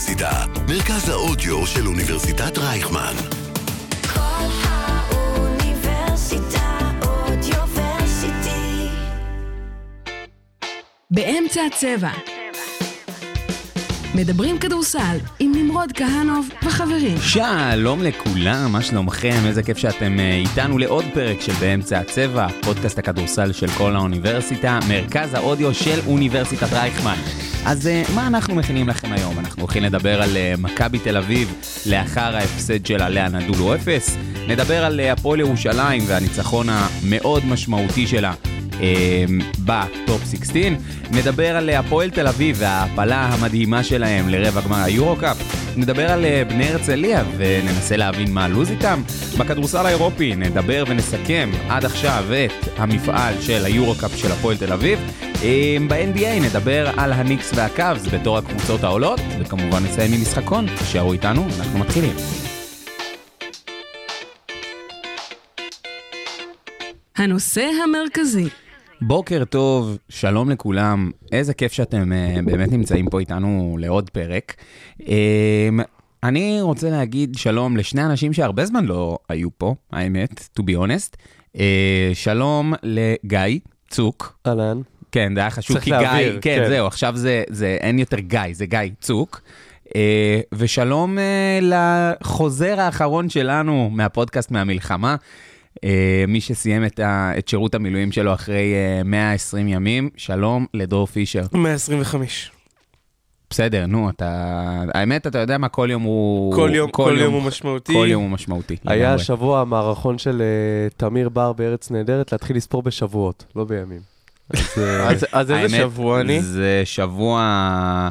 האוניברסיטה, מרכז האודיו של אוניברסיטת רייכמן. כל האוניברסיטה אודיוורסיטי. באמצע הצבע. מדברים כדורסל עם נמרוד כהנוב וחברים. שלום לכולם, מה שלומכם? איזה כיף שאתם אה, איתנו לעוד פרק של באמצע הצבע, פודקאסט הכדורסל של כל האוניברסיטה, מרכז האודיו של אוניברסיטת רייכמן. אז אה, מה אנחנו מכינים לכם היום? אנחנו הולכים לדבר על אה, מכבי תל אביב לאחר ההפסד שלה לאנדולו אפס, נדבר על אה, הפועל ירושלים והניצחון המאוד משמעותי שלה בטופ 16. נדבר על הפועל תל אביב וההעפלה המדהימה שלהם לרבע גמר היורו-קאפ. נדבר על אה, בני הרצליה וננסה להבין מה הלו"ז איתם. בכדורסל האירופי נדבר ונסכם עד עכשיו את המפעל של היורו-קאפ של הפועל תל אביב. אמ, ב-NBA נדבר על הניקס והקאבס בתור הקבוצות העולות, וכמובן נסיים עם משחקון. תישארו איתנו, אנחנו מתחילים. הנושא המרכזי. בוקר טוב, שלום לכולם, איזה כיף שאתם uh, באמת נמצאים פה איתנו לעוד פרק. Um, אני רוצה להגיד שלום לשני אנשים שהרבה זמן לא היו פה, האמת, to be honest. Uh, שלום לגיא צוק. אהלן. כן, זה היה חשוב, כי להבהיר, גיא, כן, כן. זהו, עכשיו זה, זה, אין יותר גיא, זה גיא צוק. Uh, ושלום uh, לחוזר האחרון שלנו מהפודקאסט מהמלחמה. Uh, מי שסיים את, ה, את שירות המילואים שלו אחרי uh, 120 ימים, שלום לדור פישר. 125. בסדר, נו, אתה... האמת, אתה יודע מה, כל יום הוא... כל יום, כל יום הוא משמעותי. כל יום הוא משמעותי. היה לגמרי. השבוע המערכון של אה, תמיר בר בארץ נהדרת להתחיל לספור בשבועות, לא בימים. אז, אה, אז, אז איזה האמת, שבוע אני? זה שבוע...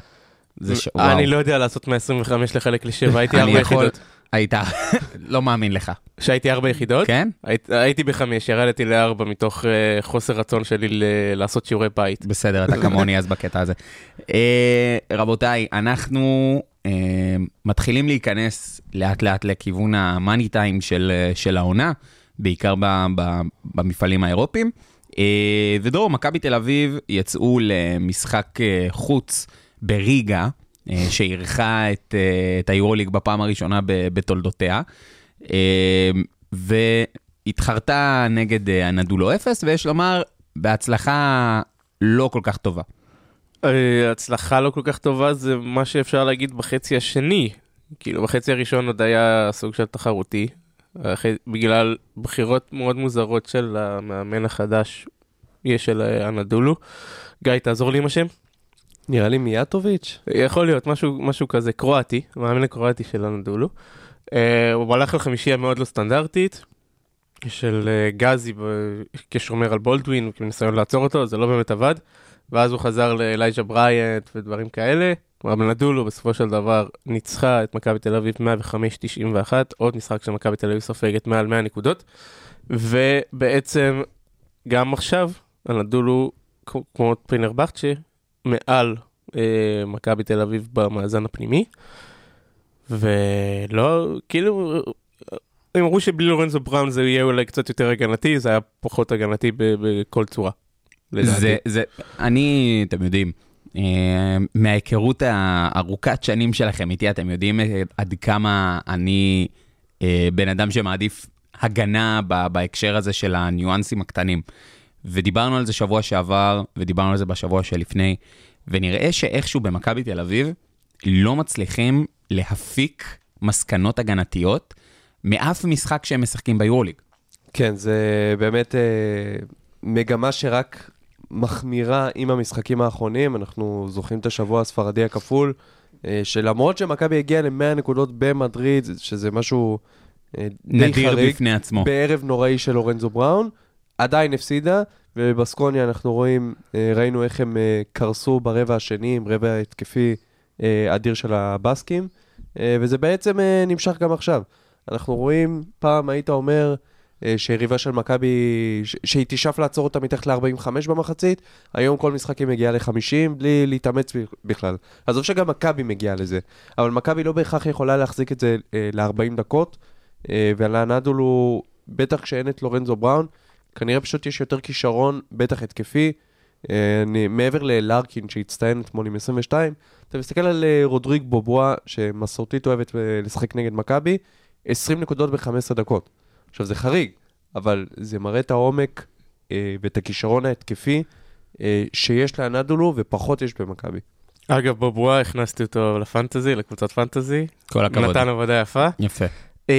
זה ש... וואו. אני לא יודע לעשות 125 לחלק לשבע, הייתי יכול- יחידות. היית... לא מאמין לך. שהייתי ארבע יחידות? כן? היית- הייתי בחמש, ירדתי לארבע מתוך אה, חוסר רצון שלי ל- לעשות שיעורי בית. בסדר, אתה כמוני אז בקטע הזה. אה, רבותיי, אנחנו אה, מתחילים להיכנס לאט לאט לכיוון המאני טיים של, אה, של העונה, בעיקר ב, ב, במפעלים האירופיים. אה, ודרור, מכבי תל אביב יצאו למשחק אה, חוץ בריגה, אה, שאירחה את, אה, את היורוליג בפעם הראשונה ב- בתולדותיה. אה, והתחרתה נגד אה, הנדולו אפס, ויש לומר, בהצלחה לא כל כך טובה. אה, הצלחה לא כל כך טובה זה מה שאפשר להגיד בחצי השני. כאילו בחצי הראשון עוד היה סוג של תחרותי. אחרי- בגלל בחירות מאוד מוזרות של המאמן החדש, יש של אה, אנדולו. גיא, תעזור לי עם השם. נראה לי מיאטוביץ'. יכול להיות, משהו, משהו כזה קרואטי, המאמן הקרואטי של אנדולו. Uh, הוא הלך על חמישייה מאוד לא סטנדרטית, של uh, גזי כשומר על בולדווין, בניסיון לעצור אותו, זה לא באמת עבד. ואז הוא חזר לאלייג'ה בריינט ודברים כאלה. כלומר, אנדולו בסופו של דבר ניצחה את מכבי תל אביב 105-91, עוד משחק של מכבי תל אביב סופגת מעל 100 נקודות. ובעצם גם עכשיו, אנדולו, כ- כמו פרינר בכצ'ה, מעל אה, מכבי תל אביב במאזן הפנימי. ולא, כאילו, הם אמרו שבלי לורנזו בראון זה יהיה אולי קצת יותר הגנתי, זה היה פחות הגנתי בכל צורה. זה, זה, אני, אתם יודעים, אה, מההיכרות הארוכת שנים שלכם איתי, אתם יודעים עד כמה אני אה, בן אדם שמעדיף הגנה בהקשר הזה של הניואנסים הקטנים. ודיברנו על זה שבוע שעבר, ודיברנו על זה בשבוע שלפני, ונראה שאיכשהו במכבי תל אביב לא מצליחים להפיק מסקנות הגנתיות מאף משחק שהם משחקים ביורוליג. כן, זה באמת אה, מגמה שרק מחמירה עם המשחקים האחרונים. אנחנו זוכרים את השבוע הספרדי הכפול, אה, שלמרות שמכבי הגיעה ל-100 נקודות במדריד, שזה משהו אה, די נדיר חריג, בפני עצמו. בערב נוראי של לורנזו בראון, עדיין הפסידה, ובבסקוניה אנחנו רואים, אה, ראינו איך הם אה, קרסו ברבע השני, עם רבע התקפי אדיר של הבסקים, אה, וזה בעצם אה, נמשך גם עכשיו. אנחנו רואים, פעם היית אומר אה, שיריבה של מכבי, שהיא תשאף לעצור אותה מתחת ל-45 במחצית, היום כל משחק היא מגיעה ל-50 בלי להתאמץ בכלל. עזוב שגם מכבי מגיעה לזה, אבל מכבי לא בהכרח יכולה להחזיק את זה אה, ל-40 דקות, אה, ולאנדולו, בטח כשאין את לורנזו בראון, כנראה פשוט יש יותר כישרון, בטח התקפי, אה, אני, מעבר ללארקין שהצטיין אתמול עם 22, אתה מסתכל על אה, רודריג בובואה, שמסורתית אוהבת אה, לשחק נגד מכבי, 20 נקודות ב-15 דקות. עכשיו זה חריג, אבל זה מראה את העומק אה, ואת הכישרון ההתקפי אה, שיש לאנדולו ופחות יש במכבי. אגב, בובואה, הכנסתי אותו לפנטזי, לקבוצת פנטזי. כל הכבוד. נתן עבודה יפה. יפה. אמ,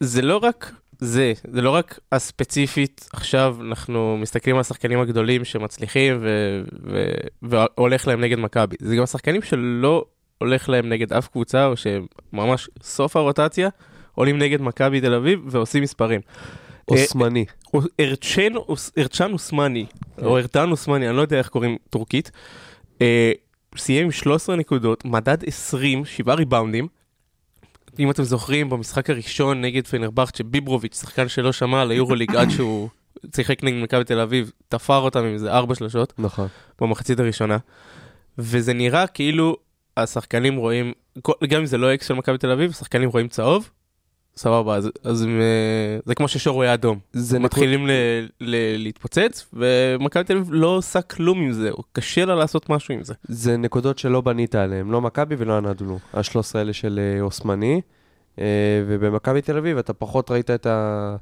זה לא רק זה, זה לא רק הספציפית, עכשיו אנחנו מסתכלים על השחקנים הגדולים שמצליחים ו- ו- והולך להם נגד מכבי, זה גם השחקנים שלא הולך להם נגד אף קבוצה, או שממש סוף הרוטציה, עולים נגד מכבי תל אביב ועושים מספרים. אוסמני. הוא- ארצ'ן אוס- ארצ'ן אוסמני, או ארטן אוסמני, אני לא יודע איך קוראים טורקית, אה, סיים עם 13 נקודות, מדד 20, 7 ריבאונדים. אם אתם זוכרים, במשחק הראשון נגד פנרבכצ'ה, ביברוביץ', שחקן שלא שמע על היורוליג עד שהוא שיחק נגד מכבי תל אביב, תפר אותם עם איזה 4 שלשות נכון. במחצית הראשונה. וזה נראה כאילו השחקנים רואים, גם אם זה לא אקס של מכבי תל אביב, השחקנים רואים צהוב, סבבה, אז, אז הם, אה, זה כמו ששור רואה אדום. זה נקוד- מתחילים ל, ל, להתפוצץ, ומכבי תל אביב לא עושה כלום עם זה, או קשה לה לעשות משהו עם זה. זה נקודות שלא בנית עליהן, לא מכבי ולא אנדולו, ה-13 האלה של אה, אוסמני. אה, ובמכבי תל אביב אתה פחות ראית את ה...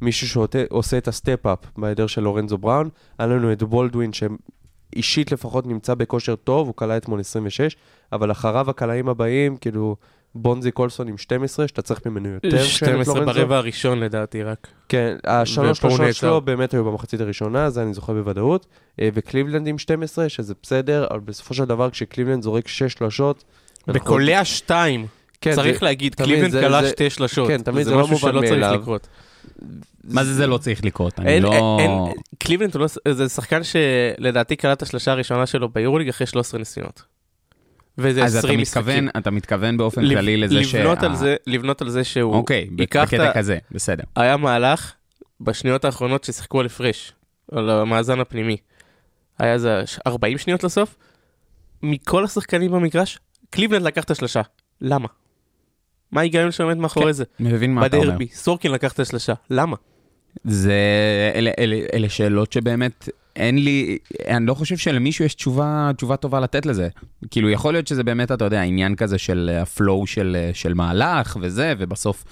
מישהו שעושה את ה step-up בהיעדר של לורנזו בראון. היה לנו את בולדווין שאישית לפחות נמצא בכושר טוב, הוא קלע אתמול 26, אבל אחריו הקלעים הבאים, כאילו בונזי קולסון עם 12, שאתה צריך ממנו יותר. כשאין את 12 לורנזו. ברבע הראשון לדעתי רק. כן, השלוש שלושות. שלו באמת היו במחצית הראשונה, זה אני זוכר בוודאות. אה, וקליבלנד עם 12, שזה בסדר, אבל בסופו של דבר כשקליבלנד זורק 6 שלושות... אנחנו- וקולע שתיים, כן, צריך זה- להגיד, קליבלנד זה- קלע זה- שתי שלשות. כן, תמיד זה לא משהו מובן שלא צריך מאליו. לקרות. מה זה זה לא צריך לקרות? אני אין, לא... קליבלנד לא, זה שחקן שלדעתי קלע את השלושה הראשונה שלו ביורוליג אחרי 13 ניסיונות. וזה אז אתה 20 מתכוון, משחקים. אתה מתכוון באופן לב- כללי לזה שה... לבנות על זה, לבנות על זה שהוא אוקיי, בקטע כזה, בסדר. היה מהלך בשניות האחרונות ששיחקו על הפרש, על המאזן הפנימי. היה איזה 40 שניות לסוף. מכל השחקנים במגרש, קליבלנד לקח את השלושה. למה? מה ההיגיון שעומד מאחורי כן, זה? מבין מה אתה אומר. בדרבי, סורקין לקח את השלושה. למה? זה, אלה, אלה, אלה שאלות שבאמת אין לי, אני לא חושב שלמישהו יש תשובה, תשובה טובה לתת לזה. כאילו, יכול להיות שזה באמת, אתה יודע, עניין כזה של הפלואו של, של מהלך וזה, ובסוף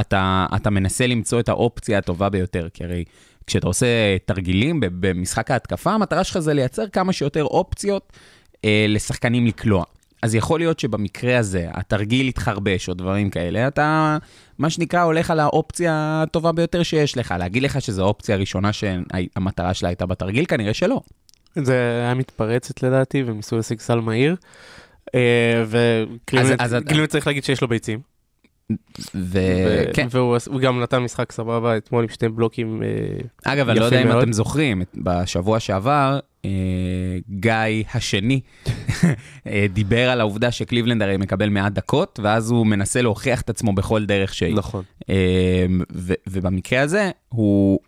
אתה, אתה מנסה למצוא את האופציה הטובה ביותר, כי הרי כשאתה עושה תרגילים במשחק ההתקפה, המטרה שלך זה לייצר כמה שיותר אופציות אה, לשחקנים לקלוע. אז יכול להיות שבמקרה הזה, התרגיל יתחרבש או דברים כאלה, אתה, מה שנקרא, הולך על האופציה הטובה ביותר שיש לך. להגיד לך שזו האופציה הראשונה שהמטרה שלה הייתה בתרגיל? כנראה שלא. זה היה מתפרצת לדעתי, והם ניסו להשיג סל מהיר. אה, וקליבלנד צריך להגיד שיש לו ביצים. ו- והוא עש- הוא גם נתן משחק סבבה אתמול עם שני בלוקים. אה, אגב, אני לא יודע אם מאוד. אתם זוכרים, בשבוע שעבר, אה, גיא השני דיבר על העובדה שקליבלנד הרי מקבל מעט דקות, ואז הוא מנסה להוכיח את עצמו בכל דרך שהיא. נכון. אמ, ו- ובמקרה הזה, הוא,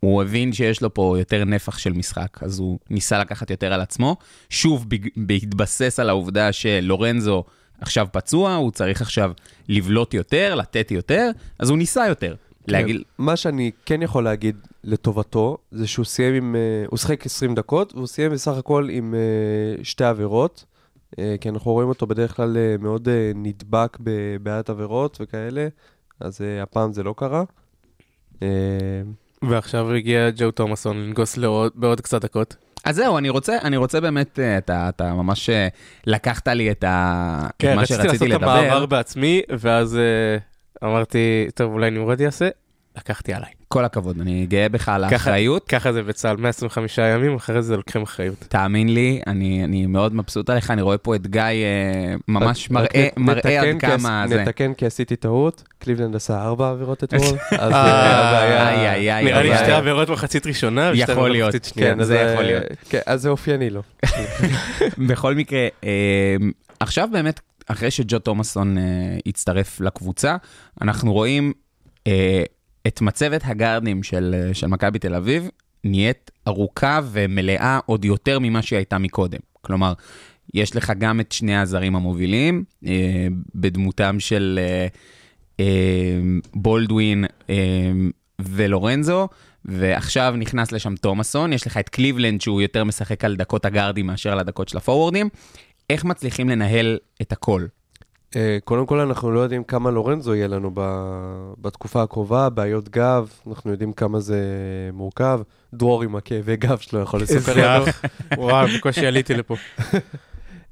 הוא הבין שיש לו פה יותר נפח של משחק, אז הוא ניסה לקחת יותר על עצמו. שוב, בהתבסס על העובדה שלורנזו עכשיו פצוע, הוא צריך עכשיו לבלוט יותר, לתת יותר, אז הוא ניסה יותר. להגיד, מה שאני כן יכול להגיד לטובתו, זה שהוא סיים עם, אה, הוא שחק 20 דקות, והוא סיים בסך הכל עם אה, שתי עבירות, אה, כי אנחנו רואים אותו בדרך כלל מאוד נדבק בבעיית עבירות וכאלה, אז הפעם זה לא קרה. ועכשיו הגיע ג'ו תומאסון לנגוס לעוד- בעוד קצת דקות. אז זהו, אני רוצה, אני רוצה באמת, אתה, אתה ממש לקחת לי את, ה... את כן, מה רציתי לעשות שרציתי את המעבר לדבר. בעצמי, ואז אמרתי, טוב, אולי נמרוד יעשה, לקחתי עליי. כל הכבוד, אני גאה בך על ככה- האחריות. ככה זה בצה"ל, 125 ימים, אחרי זה לוקחים אחריות. תאמין לי, אני, אני מאוד מבסוט עליך, אני רואה פה את גיא אה, ממש רק מראה, נ- מראה נתקן עד כי כמה עש- זה. נתקן כי עשיתי טעות, קליבלנד עשה ארבע עבירות אתמול, אז אה, אה, הבעיה... איי, איי, איי, נראה לי שתי. עבירות מחצית ראשונה, ושתי עבירות. מחצית שנייה. כן, אז זה אה, יכול להיות. כן, אז זה אופייני לו. בכל מקרה, אה, עכשיו באמת, אחרי שג'ו תומאסון אה, הצטרף לקבוצה, אנחנו רואים אה, את מצבת הגארדים של, אה, של מכבי תל אביב נהיית ארוכה ומלאה עוד יותר ממה שהיא הייתה מקודם. כלומר, יש לך גם את שני הזרים המובילים, אה, בדמותם של אה, אה, בולדווין אה, ולורנזו, ועכשיו נכנס לשם תומאסון, יש לך את קליבלנד שהוא יותר משחק על דקות הגארדים מאשר על הדקות של הפורוורדים. איך מצליחים לנהל את הכל? אה, קודם כל, אנחנו לא יודעים כמה לורנזו יהיה לנו ב- בתקופה הקרובה, בעיות גב, אנחנו יודעים כמה זה מורכב. דרור עם הכאבי גב שלו יכול לספר לנו. וואו, בקושי עליתי לפה.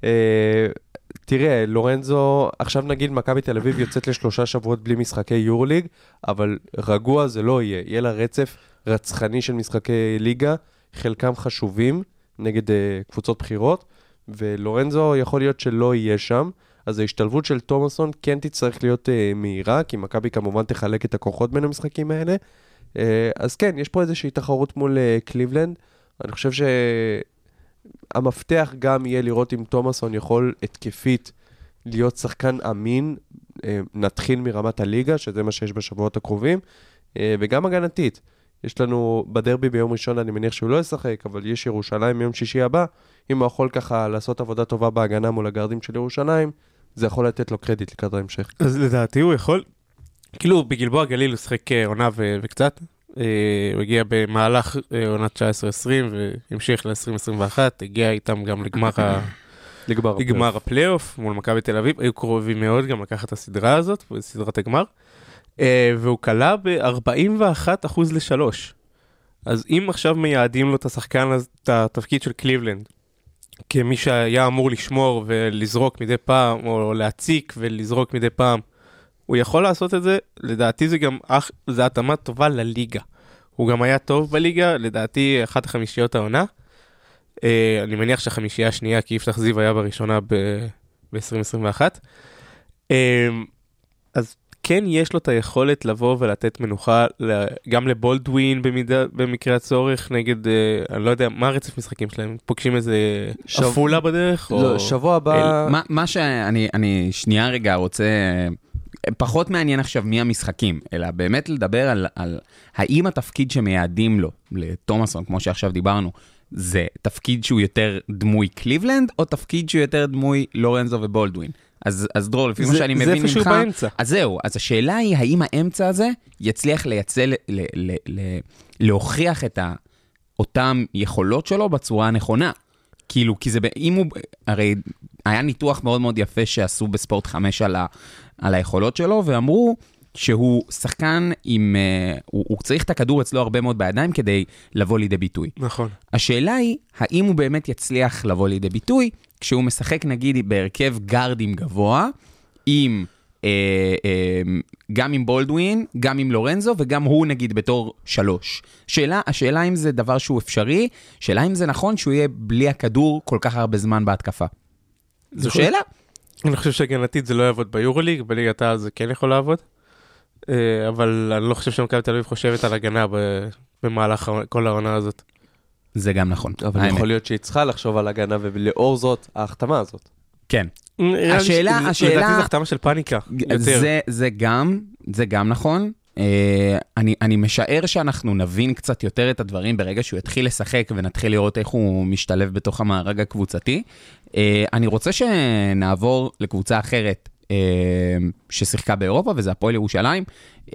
אה, תראה, לורנזו, עכשיו נגיד מכבי תל אביב יוצאת לשלושה שבועות בלי משחקי יורוליג, אבל רגוע זה לא יהיה. יהיה לה רצף רצחני של משחקי ליגה, חלקם חשובים נגד אה, קבוצות בכירות, ולורנזו יכול להיות שלא יהיה שם. אז ההשתלבות של תומאסון כן תצטרך להיות אה, מהירה, כי מכבי כמובן תחלק את הכוחות בין המשחקים האלה. אה, אז כן, יש פה איזושהי תחרות מול אה, קליבלנד. אני חושב שהמפתח גם יהיה לראות אם תומאסון יכול התקפית להיות שחקן אמין, אה, נתחיל מרמת הליגה, שזה מה שיש בשבועות הקרובים, אה, וגם הגנתית. יש לנו בדרבי ביום ראשון, אני מניח שהוא לא ישחק, אבל יש ירושלים ביום שישי הבא. אם הוא יכול ככה לעשות עבודה טובה בהגנה מול הגארדים של ירושלים, זה יכול לתת לו קרדיט לקראת ההמשך. אז לדעתי הוא יכול, כאילו בגלבוע גליל הוא שיחק אה, עונה ו- וקצת. אה, הוא הגיע במהלך אה, עונת 19-20 והמשיך ל-2021, הגיע איתם גם לגמר, ה- לגמר. הפלייאוף מול מכבי תל אביב, היו קרובים מאוד גם לקחת את הסדרה הזאת, סדרת הגמר, והוא קלע ב-41% ל-3. אז אם עכשיו מייעדים לו את השחקן, את התפקיד של קליבלנד, כמי שהיה אמור לשמור ולזרוק מדי פעם, או להציק ולזרוק מדי פעם, הוא יכול לעשות את זה, לדעתי זה גם אח, זה התאמה טובה לליגה. הוא גם היה טוב בליגה, לדעתי אחת החמישיות העונה. Uh, אני מניח שהחמישייה השנייה, כי יפתח זיו היה בראשונה ב-2021. Uh, כן יש לו את היכולת לבוא ולתת מנוחה גם לבולדווין במידה, במקרה הצורך נגד, uh, אני לא יודע, מה הרצף משחקים שלהם? פוגשים איזה שב- עפולה בדרך? או... לא, שבוע הבא... מה, מה שאני אני שנייה רגע רוצה, פחות מעניין עכשיו מי המשחקים, אלא באמת לדבר על, על האם התפקיד שמייעדים לו, לתומאסון, כמו שעכשיו דיברנו, זה תפקיד שהוא יותר דמוי קליבלנד, או תפקיד שהוא יותר דמוי לורנזו ובולדווין? אז, אז דרור, לפי מה זה- שאני זה מבין איפשהו ממך... באמצע. אז זהו, אז השאלה היא, האם האמצע הזה יצליח לייצא, ל, ל, ל, ל, להוכיח את ה, אותם יכולות שלו בצורה הנכונה. כאילו, כי זה, אם הוא, הרי היה ניתוח מאוד מאוד יפה שעשו בספורט 5 על, ה, על היכולות שלו, ואמרו שהוא שחקן עם, uh, הוא, הוא צריך את הכדור אצלו הרבה מאוד בידיים כדי לבוא לידי ביטוי. נכון. השאלה היא, האם הוא באמת יצליח לבוא לידי ביטוי כשהוא משחק נגיד בהרכב גארדים גבוה, עם, אה, אה, גם עם בולדווין, גם עם לורנזו, וגם הוא נגיד בתור שלוש. שאלה, השאלה אם זה דבר שהוא אפשרי, שאלה אם זה נכון שהוא יהיה בלי הכדור כל כך הרבה זמן בהתקפה. זו. שאלה. אני חושב שהגנתית זה לא יעבוד ביורוליג, בליגת העל זה כן יכול לעבוד. אה, אבל אני לא חושב שמכבי תל אביב חושבת על הגנה ב- במהלך כל העונה הזאת. זה גם נכון. אבל האמת. יכול להיות שהיא צריכה לחשוב על הגנה, ולאור זאת, ההחתמה הזאת. כן. השאלה- ש- השאלה- לדעתי זו החתמה של פאניקה. זה, זה גם, זה גם נכון. Uh, אני, אני משער שאנחנו נבין קצת יותר את הדברים ברגע שהוא יתחיל לשחק ונתחיל לראות איך הוא משתלב בתוך המארג הקבוצתי. Uh, אני רוצה שנעבור לקבוצה אחרת ששיחקה באירופה, וזה הפועל ירושלים. Uh,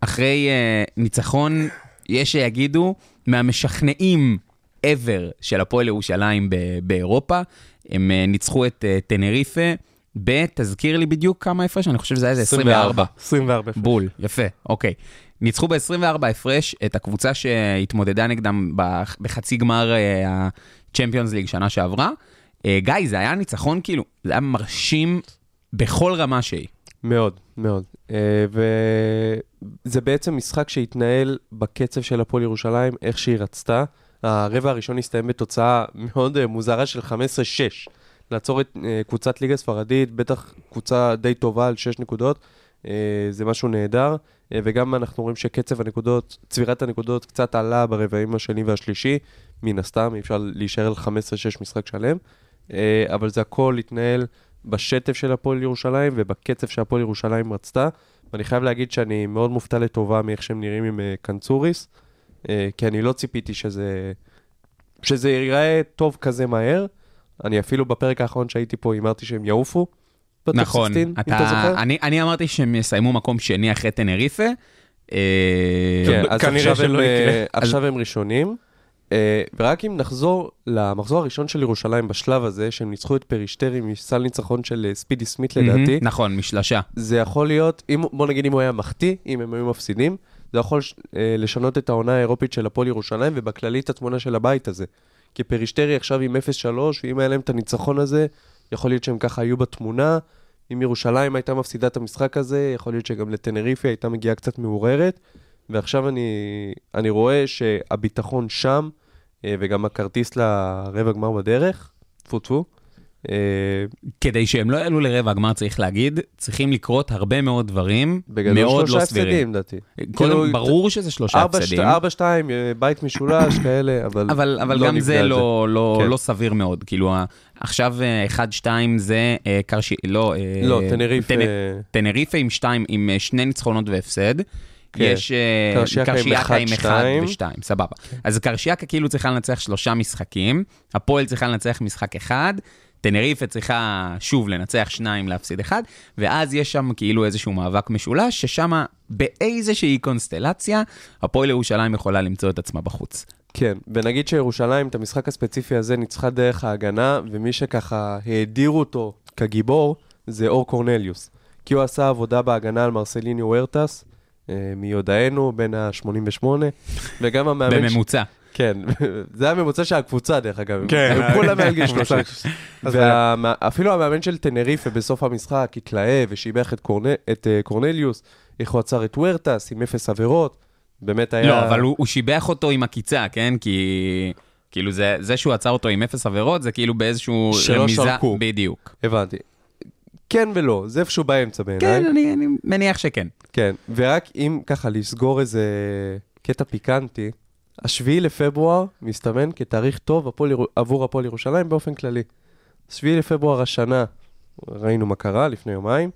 אחרי uh, ניצחון, יש שיגידו, מהמשכנעים ever של הפועל ירושלים באירופה. הם uh, ניצחו את טנריפה ב, תזכיר לי בדיוק כמה הפרש, אני חושב שזה היה איזה 24. 24. בול, יפה, אוקיי. ניצחו ב-24 הפרש את הקבוצה שהתמודדה נגדם בח- בחצי גמר ה-Champions League שנה שעברה. אה, גיא, זה היה ניצחון כאילו, זה היה מרשים בכל רמה שהיא. מאוד, מאוד. אה, וזה בעצם משחק שהתנהל בקצב של הפועל ירושלים, איך שהיא רצתה. הרבע הראשון הסתיים בתוצאה מאוד אה, מוזרה של 15-6. לעצור את אה, קבוצת ליגה ספרדית, בטח קבוצה די טובה על 6 נקודות, זה משהו נהדר. וגם אנחנו רואים שקצב הנקודות, צבירת הנקודות קצת עלה ברבעים השני והשלישי, מן הסתם, אי אפשר להישאר על 15-6 משחק שלם. אבל זה הכל התנהל בשטף של הפועל ירושלים ובקצב שהפועל ירושלים רצתה. ואני חייב להגיד שאני מאוד מופתע לטובה מאיך שהם נראים עם אה, קנצוריס, אה, כי אני לא ציפיתי שזה, שזה ייראה טוב כזה מהר. אני אפילו בפרק האחרון שהייתי פה הימרתי שהם יעופו. נכון, 16, אם אתה, אתה זוכר? אני, אני אמרתי שהם יסיימו מקום שני אחרי טנריפה, אה, כן, אז. אה, עכשיו הם ראשונים. אה, ורק אם נחזור למחזור הראשון של ירושלים בשלב הזה, שהם ניצחו את פרישטרי מסל ניצחון של אה, ספידי סמית לדעתי, נכון, משלשה. זה יכול להיות, אם, בוא נגיד אם הוא היה מחטיא, אם הם היו מפסידים, זה יכול אה, לשנות את העונה האירופית של הפועל ירושלים, ובכללי את התמונה של הבית הזה. כי פרישטרי עכשיו עם 0-3, ואם היה להם את הניצחון הזה, יכול להיות שהם ככה היו בתמונה. אם ירושלים הייתה מפסידה את המשחק הזה, יכול להיות שגם לטנריפי הייתה מגיעה קצת מעוררת. ועכשיו אני, אני רואה שהביטחון שם, אה, וגם הכרטיס לרבע גמר בדרך, טפו טפו. אה, כדי שהם לא יעלו לרבע הגמר, צריך להגיד, צריכים לקרות הרבה מאוד דברים בגדול מאוד שלושה לא סבירים. הפסדים, לדעתי. כאילו, ברור שזה שלושה הפסדים. ארבע, שתיים, אה, בית משולש, כאלה, אבל, אבל, אבל לא גם זה לא, לא, כן. לא סביר מאוד. כאילו, עכשיו 1-2 זה קרשי... לא, לא, אה, טנריפה עם שתיים, עם שני ניצחונות והפסד. כן. יש אה, קרשיאקה עם קרשיאקה עם אחד, אחד שתיים. ושתיים, סבבה. אז קרשיאקה כאילו צריכה לנצח שלושה משחקים, הפועל צריכה לנצח משחק אחד, טנריפה צריכה שוב לנצח שניים, להפסיד אחד, ואז יש שם כאילו איזשהו מאבק משולש, ששם באיזושהי קונסטלציה, הפועל ירושלים יכולה למצוא את עצמה בחוץ. כן, ונגיד שירושלים את המשחק הספציפי הזה ניצחה דרך ההגנה, ומי שככה האדירו אותו כגיבור, זה אור קורנליוס. כי הוא עשה עבודה בהגנה על מרסליניו וורטס, מיודענו, בין ה-88, וגם המאמן... בממוצע. כן, זה הממוצע של הקבוצה, דרך אגב. כן, הם כולם מעל גיל 30. אז ואפילו המאמן של טנריפה בסוף המשחק התלהב ושיבח את, אה, קורנליוס, איך הוא עצר את וורטס עם אפס עבירות. באמת היה... לא, אבל הוא, שיבח אותו עם עקיצה, כן? כי... כאילו זה, זה שהוא עצר אותו עם אפס עבירות, זה כאילו באיזשהו שלא רמיזה... שרקו. בדיוק. הבנתי. כן ולא, זה איפשהו באמצע בעיניי. כן, אני, אני מניח שכן. כן, ורק אם ככה לסגור איזה קטע פיקנטי, השביעי לפברואר מסתמן כתאריך טוב הפועל ירו- עבור הפועל ירושלים באופן כללי. שביעי לפברואר השנה, ראינו מה קרה לפני יומיים,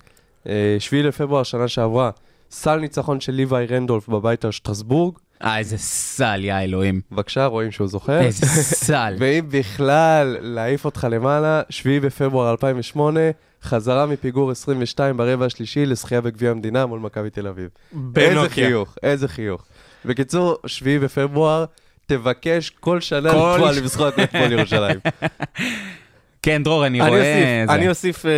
אה, שביעי לפברואר שנה שעברה, סל ניצחון של ליוואי רנדולף בבית על שטרסבורג, אה, איזה סל, יא אלוהים. בבקשה, רואים שהוא זוכר. איזה סל. ואם בכלל להעיף אותך למעלה, 7 בפברואר 2008, חזרה מפיגור 22 ברבע השלישי לזכייה בגביע המדינה מול מכבי תל אביב. איזה בנוקיה. חיוך, איזה חיוך. בקיצור, 7 בפברואר, תבקש כל שנה ש- לזכות את הפועל ירושלים. כן, דרור, אני אני רואה... אוסיף. אני אוסיף אה,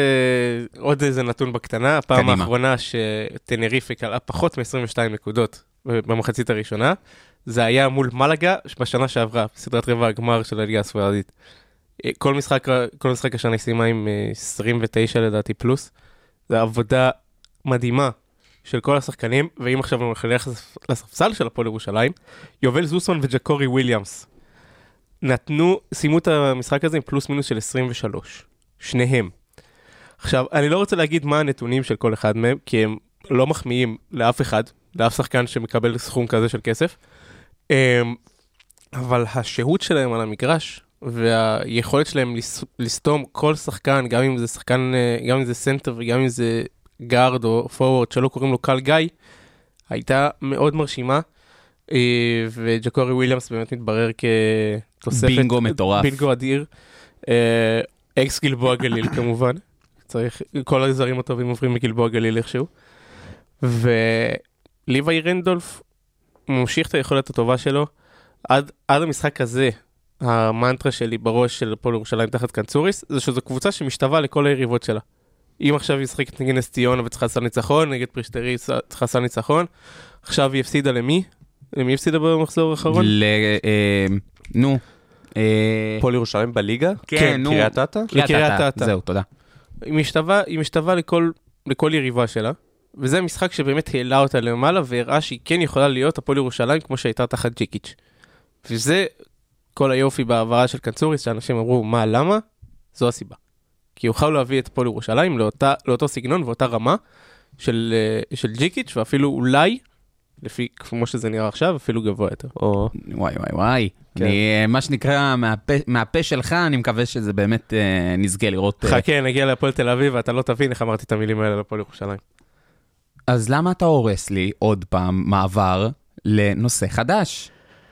עוד איזה נתון בקטנה, הפעם קדימה. האחרונה שטנריפה קלעה פחות מ-22 נקודות במחצית הראשונה, זה היה מול מלאגה בשנה שעברה, בסדרת רבע הגמר של הליגה הספרדית. אה, כל משחק, כל משחק השנה סיימה עם אה, 29 לדעתי פלוס, זו עבודה מדהימה של כל השחקנים, ואם עכשיו אנחנו נלך לספסל של הפועל ירושלים, יובל זוסמן וג'קורי וויליאמס נתנו, סיימו את המשחק הזה עם פלוס מינוס של 23, שניהם. עכשיו, אני לא רוצה להגיד מה הנתונים של כל אחד מהם, כי הם לא מחמיאים לאף אחד, לאף שחקן שמקבל סכום כזה של כסף, אמ, אבל השהות שלהם על המגרש, והיכולת שלהם לס- לסתום כל שחקן, גם אם זה שחקן, אה, גם אם זה סנטר וגם אם זה גארד או פורוורד שלא קוראים לו קייל גאי, הייתה מאוד מרשימה. אה, וג'קורי וויליאמס באמת מתברר כתוספת. בינגו מטורף. בינגו אדיר. אה, אקס גלבוע גליל כמובן. צריך, כל הזרים הטובים עוברים מגלבוע גליל איכשהו. וליוואי רנדולף ממשיך את היכולת הטובה שלו. עד, עד המשחק הזה, המנטרה שלי בראש של הפועל ירושלים תחת קנצוריס, זה שזו קבוצה שמשתווה לכל היריבות שלה. אם עכשיו היא משחקת נגד נס ציונה וצריכה סל ניצחון, נגד פרישטרי צריכה סל ניצחון, עכשיו היא הפסידה למי? למי היא הפסידה במחזור האחרון? ל... אה, נו. אה, הפועל ירושלים בליגה? כן, נו. קריית אתא? קריית לקריית אתא. אתא. זהו, תודה. היא משתווה, היא משתווה לכל, לכל יריבה שלה, וזה משחק שבאמת העלה אותה למעלה והראה שהיא כן יכולה להיות הפועל ירושלים כמו שהייתה תחת ג'יקיץ'. וזה כל היופי בהעברה של קנצוריס, שאנשים אמרו, מה, למה? זו הסיבה. כי יוכל להביא את הפועל ירושלים לאותה, לאותו סגנון ואותה רמה של, אה, של ג'יקיץ', ואפילו אולי, לפי כמו שזה נראה עכשיו, אפילו גבוה יותר. או... וואי וואי וואי. כן. אני, אה, מה שנקרא, מהפה, מהפה שלך, אני מקווה שזה באמת אה, נזכה לראות... אה, חכה, נגיע להפועל תל אביב ואתה לא תבין איך אמרתי את המילים האלה להפועל ירושלים. אז למה אתה הורס לי עוד פעם מעבר לנושא חדש?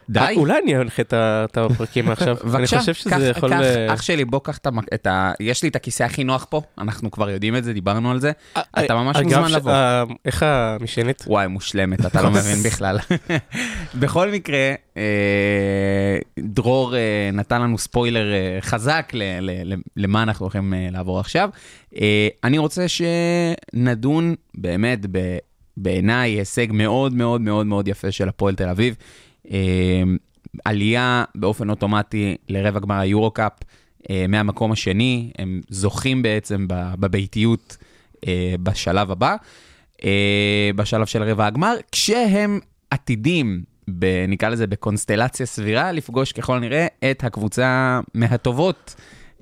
די. אה, אולי אני אנחה את הפרקים מעכשיו. אני חושב שזה יכול... קח, אה, אח שלי, בוא קח את ה... יש לי את הכיסא הכי נוח פה, אנחנו כבר יודעים את זה, דיברנו על זה. אתה ממש מוזמן לבוא. אה, איך המשענת? וואי, מושלמת, אתה לא מבין בכלל. בכל מקרה, אה, דרור אה, נתן לנו ספוילר אה, חזק למה אנחנו הולכים אה, לעבור עכשיו. אה, אני רוצה שנדון באמת ב- בעיניי הישג מאוד מאוד מאוד מאוד יפה של הפועל תל אביב. אה, עלייה באופן אוטומטי לרבע גמר היורו-קאפ אה, מהמקום השני, הם זוכים בעצם בביתיות אה, בשלב הבא. אה, בשלב של רבע הגמר, כשהם עתידים, ב, נקרא לזה בקונסטלציה סבירה, לפגוש ככל הנראה את הקבוצה מהטובות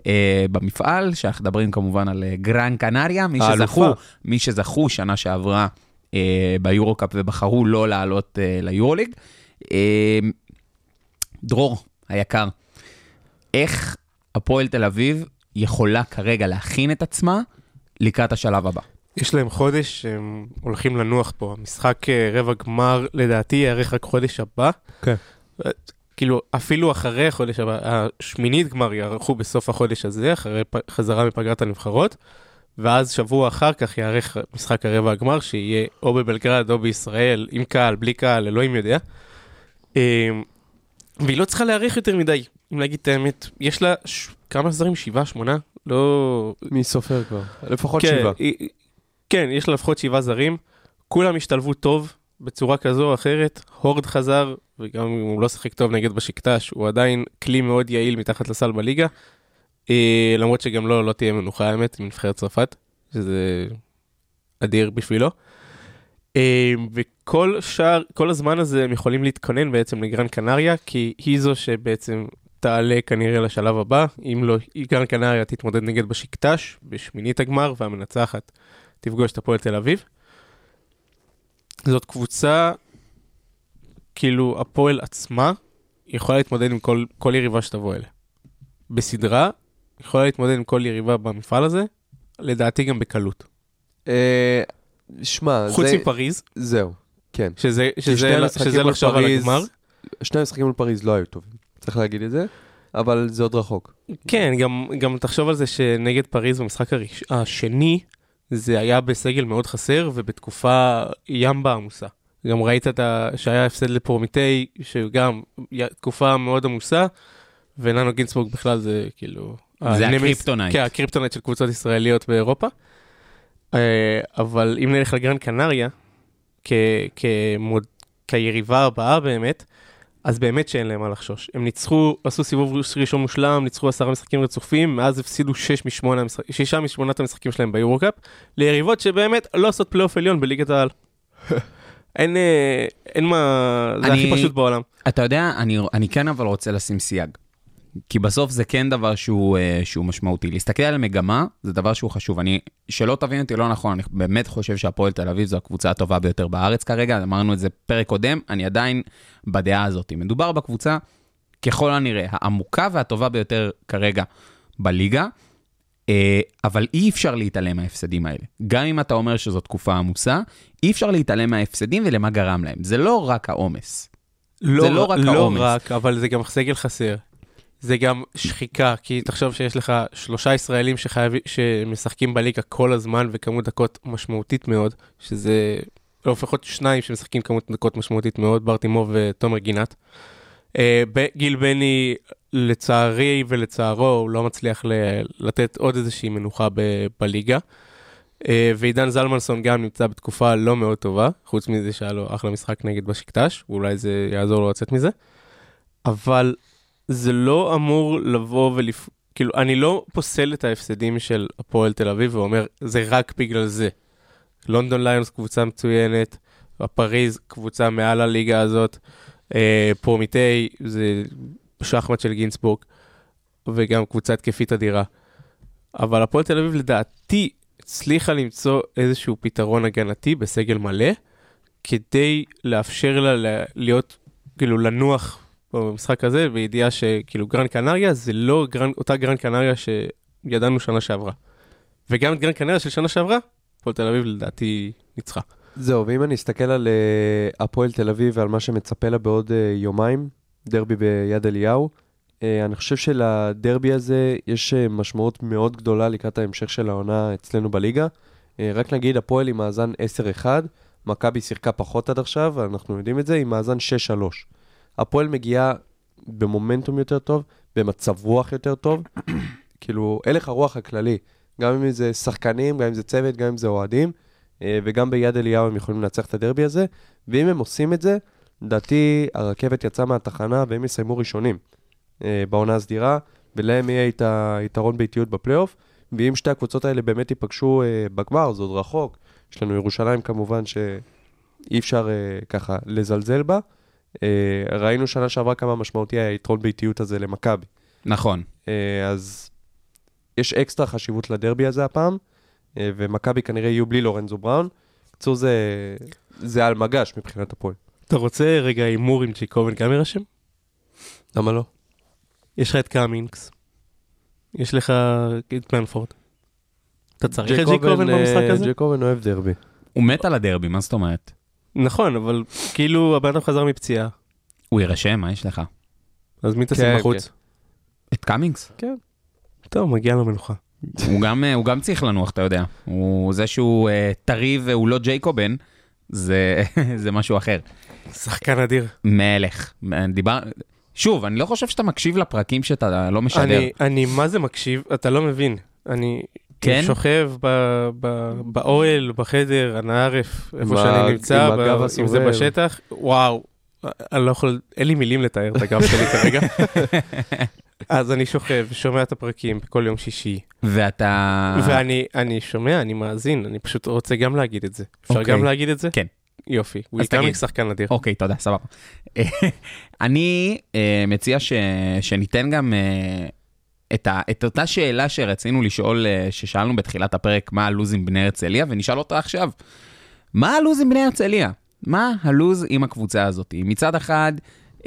אה, במפעל, שאנחנו מדברים כמובן על אה, גרן קנריה, מי. שזכו, מי שזכו שנה שעברה אה, ביורו-קאפ ובחרו לא לעלות אה, ליורוליג. דרור היקר, איך הפועל תל אביב יכולה כרגע להכין את עצמה לקראת השלב הבא? יש להם חודש שהם הולכים לנוח פה. המשחק אה, רבע גמר לדעתי יארך רק חודש הבא. כן. כאילו אפילו אחרי החודש הבא, השמינית גמר יארכו בסוף החודש הזה, אחרי חזרה מפגרת הנבחרות. ואז שבוע אחר כך יארך משחק הרבע הגמר, שיהיה או בבלגרד או בישראל, עם קהל, בלי קהל, אלוהים יודע. אה, והיא לא צריכה להאריך יותר מדי, אם להגיד את האמת. יש לה ש... כמה זרים? שבעה, שמונה? לא... מי סופר כבר? לפחות כן, שבעה. היא- כן, יש לה לפחות שבעה זרים. כולם השתלבו טוב בצורה כזו או אחרת. הורד חזר, וגם אם הוא לא שיחק טוב נגד בשקטש, הוא עדיין כלי מאוד יעיל מתחת לסל בליגה. אה, למרות שגם לא, לא תהיה מנוחה האמת, מנבחרת צרפת, שזה אדיר בשבילו. אה, וכל שער, כל הזמן הזה הם יכולים להתכונן בעצם לגרן קנריה, כי היא זו שבעצם תעלה כנראה לשלב הבא, אם לא, גרן קנריה תתמודד נגד בשקטש בשמינית הגמר, והמנצחת תפגוש את הפועל תל אביב. זאת קבוצה, כאילו הפועל עצמה יכולה להתמודד עם כל, כל יריבה שתבוא אליה. בסדרה, יכולה להתמודד עם כל יריבה במפעל הזה, לדעתי גם בקלות. שמע, חוץ זה- מפריז, זהו, כן. שזה, שזה, שני שזה, לחשוב על פריז- הגמר. שני המשחקים מול פריז לא היו טובים, צריך להגיד את זה, אבל זה עוד רחוק. כן, גם, גם תחשוב על זה שנגד פריז במשחק הראש, השני, זה היה בסגל מאוד חסר ובתקופה ימבה עמוסה. גם ראית את ה... שהיה הפסד לפרומתיי, שגם תקופה מאוד עמוסה, וננו גינצבורג בכלל זה כאילו... זה הנמס- ה kryptonite. כן, ה kryptonite של קבוצות ישראליות באירופה. אה, אבל אם נלך לגרן קנריה, כ- כמוד- כיריבה הבאה באמת, אז באמת שאין להם מה לחשוש. הם ניצחו, עשו סיבוב ראשון מושלם, ניצחו עשרה משחקים רצופים, מאז הפסידו שש משמונה, שישה משמונת המשחקים שלהם ביורו-קאפ, ליריבות שבאמת לא עושות פלייאוף עליון בליגת העל. אין, אה, אין מה, זה אני- הכי פשוט בעולם. אתה יודע, אני, אני כן אבל רוצה לשים סייג. כי בסוף זה כן דבר שהוא, אה, שהוא משמעותי. להסתכל על מגמה זה דבר שהוא חשוב. אני, שלא תבין אותי לא נכון, אני באמת חושב שהפועל תל אביב זו הקבוצה הטובה ביותר בארץ כרגע, אמרנו את זה פרק קודם, אני עדיין בדעה הזאת. מדובר בקבוצה, ככל הנראה, העמוקה והטובה ביותר כרגע בליגה, אה, אבל אי אפשר להתעלם מההפסדים האלה. גם אם אתה אומר שזו תקופה עמוסה, אי אפשר להתעלם מההפסדים ולמה גרם להם. זה לא רק העומס. זה לא רק לא העומס. רק, אבל זה גם סגל חסר. זה גם שחיקה, כי תחשוב שיש לך שלושה ישראלים שחייב, שמשחקים בליגה כל הזמן וכמות דקות משמעותית מאוד, שזה, לפחות שניים שמשחקים כמות דקות משמעותית מאוד, ברטימוב ותומר גינת. אה, גיל בני, לצערי ולצערו, הוא לא מצליח לתת עוד איזושהי מנוחה ב- בליגה. אה, ועידן זלמנסון גם נמצא בתקופה לא מאוד טובה, חוץ מזה שהיה לו אחלה משחק נגד בשקטש, ואולי זה יעזור לו לצאת מזה. אבל זה לא אמור לבוא ולפ... כאילו, אני לא פוסל את ההפסדים של הפועל תל אביב ואומר, זה רק בגלל זה. לונדון ליונס קבוצה מצוינת, פריז קבוצה מעל הליגה הזאת, אה, פרומיטי זה שחמט של גינסבורג, וגם קבוצה התקפית אדירה. אבל הפועל תל אביב לדעתי הצליחה למצוא איזשהו פתרון הגנתי בסגל מלא, כדי לאפשר לה להיות, כאילו, לנוח במשחק הזה, בידיעה שכאילו גרן קנריה זה לא גרן, אותה גרן קנריה שידענו שנה שעברה. וגם את גרן קנריה של שנה שעברה, הפועל תל אביב לדעתי ניצחה. זהו, ואם אני אסתכל על אה, הפועל תל אביב ועל מה שמצפה לה בעוד אה, יומיים, דרבי ביד אליהו. אה, אני חושב שלדרבי הזה יש אה, משמעות מאוד גדולה לקראת ההמשך של העונה אצלנו בליגה. אה, רק נגיד, הפועל עם מאזן 10-1, מכבי שיחקה פחות עד עכשיו, אנחנו יודעים את זה, עם מאזן 6-3. הפועל מגיעה במומנטום יותר טוב, במצב רוח יותר טוב, כאילו, הלך הרוח הכללי, גם אם זה שחקנים, גם אם זה צוות, גם אם זה אוהדים, אה, וגם ביד אליהו הם יכולים לנצח את הדרבי הזה, ואם הם עושים את זה, לדעתי הרכבת יצאה מהתחנה והם יסיימו ראשונים אה, בעונה הסדירה, ולהם יהיה את היתרון באיטיות בפלייאוף, ואם שתי הקבוצות האלה באמת ייפגשו אה, בגמר, זה עוד רחוק, יש לנו ירושלים כמובן שאי אפשר ככה לזלזל בה. אה, ראינו שנה שעברה כמה משמעותי היה היתרון ביתיות הזה למכבי. נכון. אה, אז יש אקסטרה חשיבות לדרבי הזה הפעם, אה, ומכבי כנראה יהיו בלי לורנזו בראון. בקיצור, זה, זה על מגש מבחינת הפועל. אתה רוצה רגע הימור עם ג'ייקובן גם יירשם? למה לא? יש לך את קאמינגס, יש לך את מנפורד. אתה צריך את אה, במשחק הזה? ג'ייקובן אוהב דרבי. הוא מת על הדרבי, מה זאת אומרת? נכון, אבל כאילו הבן אדם חזר מפציעה, הוא יירשם, מה יש לך? אז מי תשים כן, בחוץ? את קאמינגס? טוב, מגיע לו מנוחה. הוא גם, אה, הוא גם צריך לנוח, אתה יודע. הוא, זה שהוא אה, טרי והוא לא ג'ייקובן, זה, זה משהו אחר. שחקן אדיר. מלך. דיבר... שוב, אני לא חושב שאתה מקשיב לפרקים שאתה לא משדר. אני, אני מה זה מקשיב, אתה לא מבין. אני כן? שוכב ב- ב- באוהל, בחדר, אנא ערף, איפה שאני נמצא, עם ב- הגב אם זה. בשטח, וואו, אני לא יכול, אין לי מילים לתאר את הגב שלי כרגע. אז אני שוכב, שומע את הפרקים בכל יום שישי, ואתה... ואני אני שומע, אני מאזין, אני פשוט רוצה גם להגיד את זה. אפשר אוקיי. גם להגיד את זה? כן. יופי. תגיד. ווילקאמיק שחקן אדיר. אוקיי, תודה, סבבה. אני אה, מציע ש... שניתן גם אה, את, ה... את אותה שאלה שרצינו לשאול, אה, ששאלנו בתחילת הפרק, מה הלו"ז עם בני הרצליה, ונשאל אותה עכשיו. מה הלו"ז עם בני הרצליה? מה הלו"ז עם הקבוצה הזאת? מצד אחד,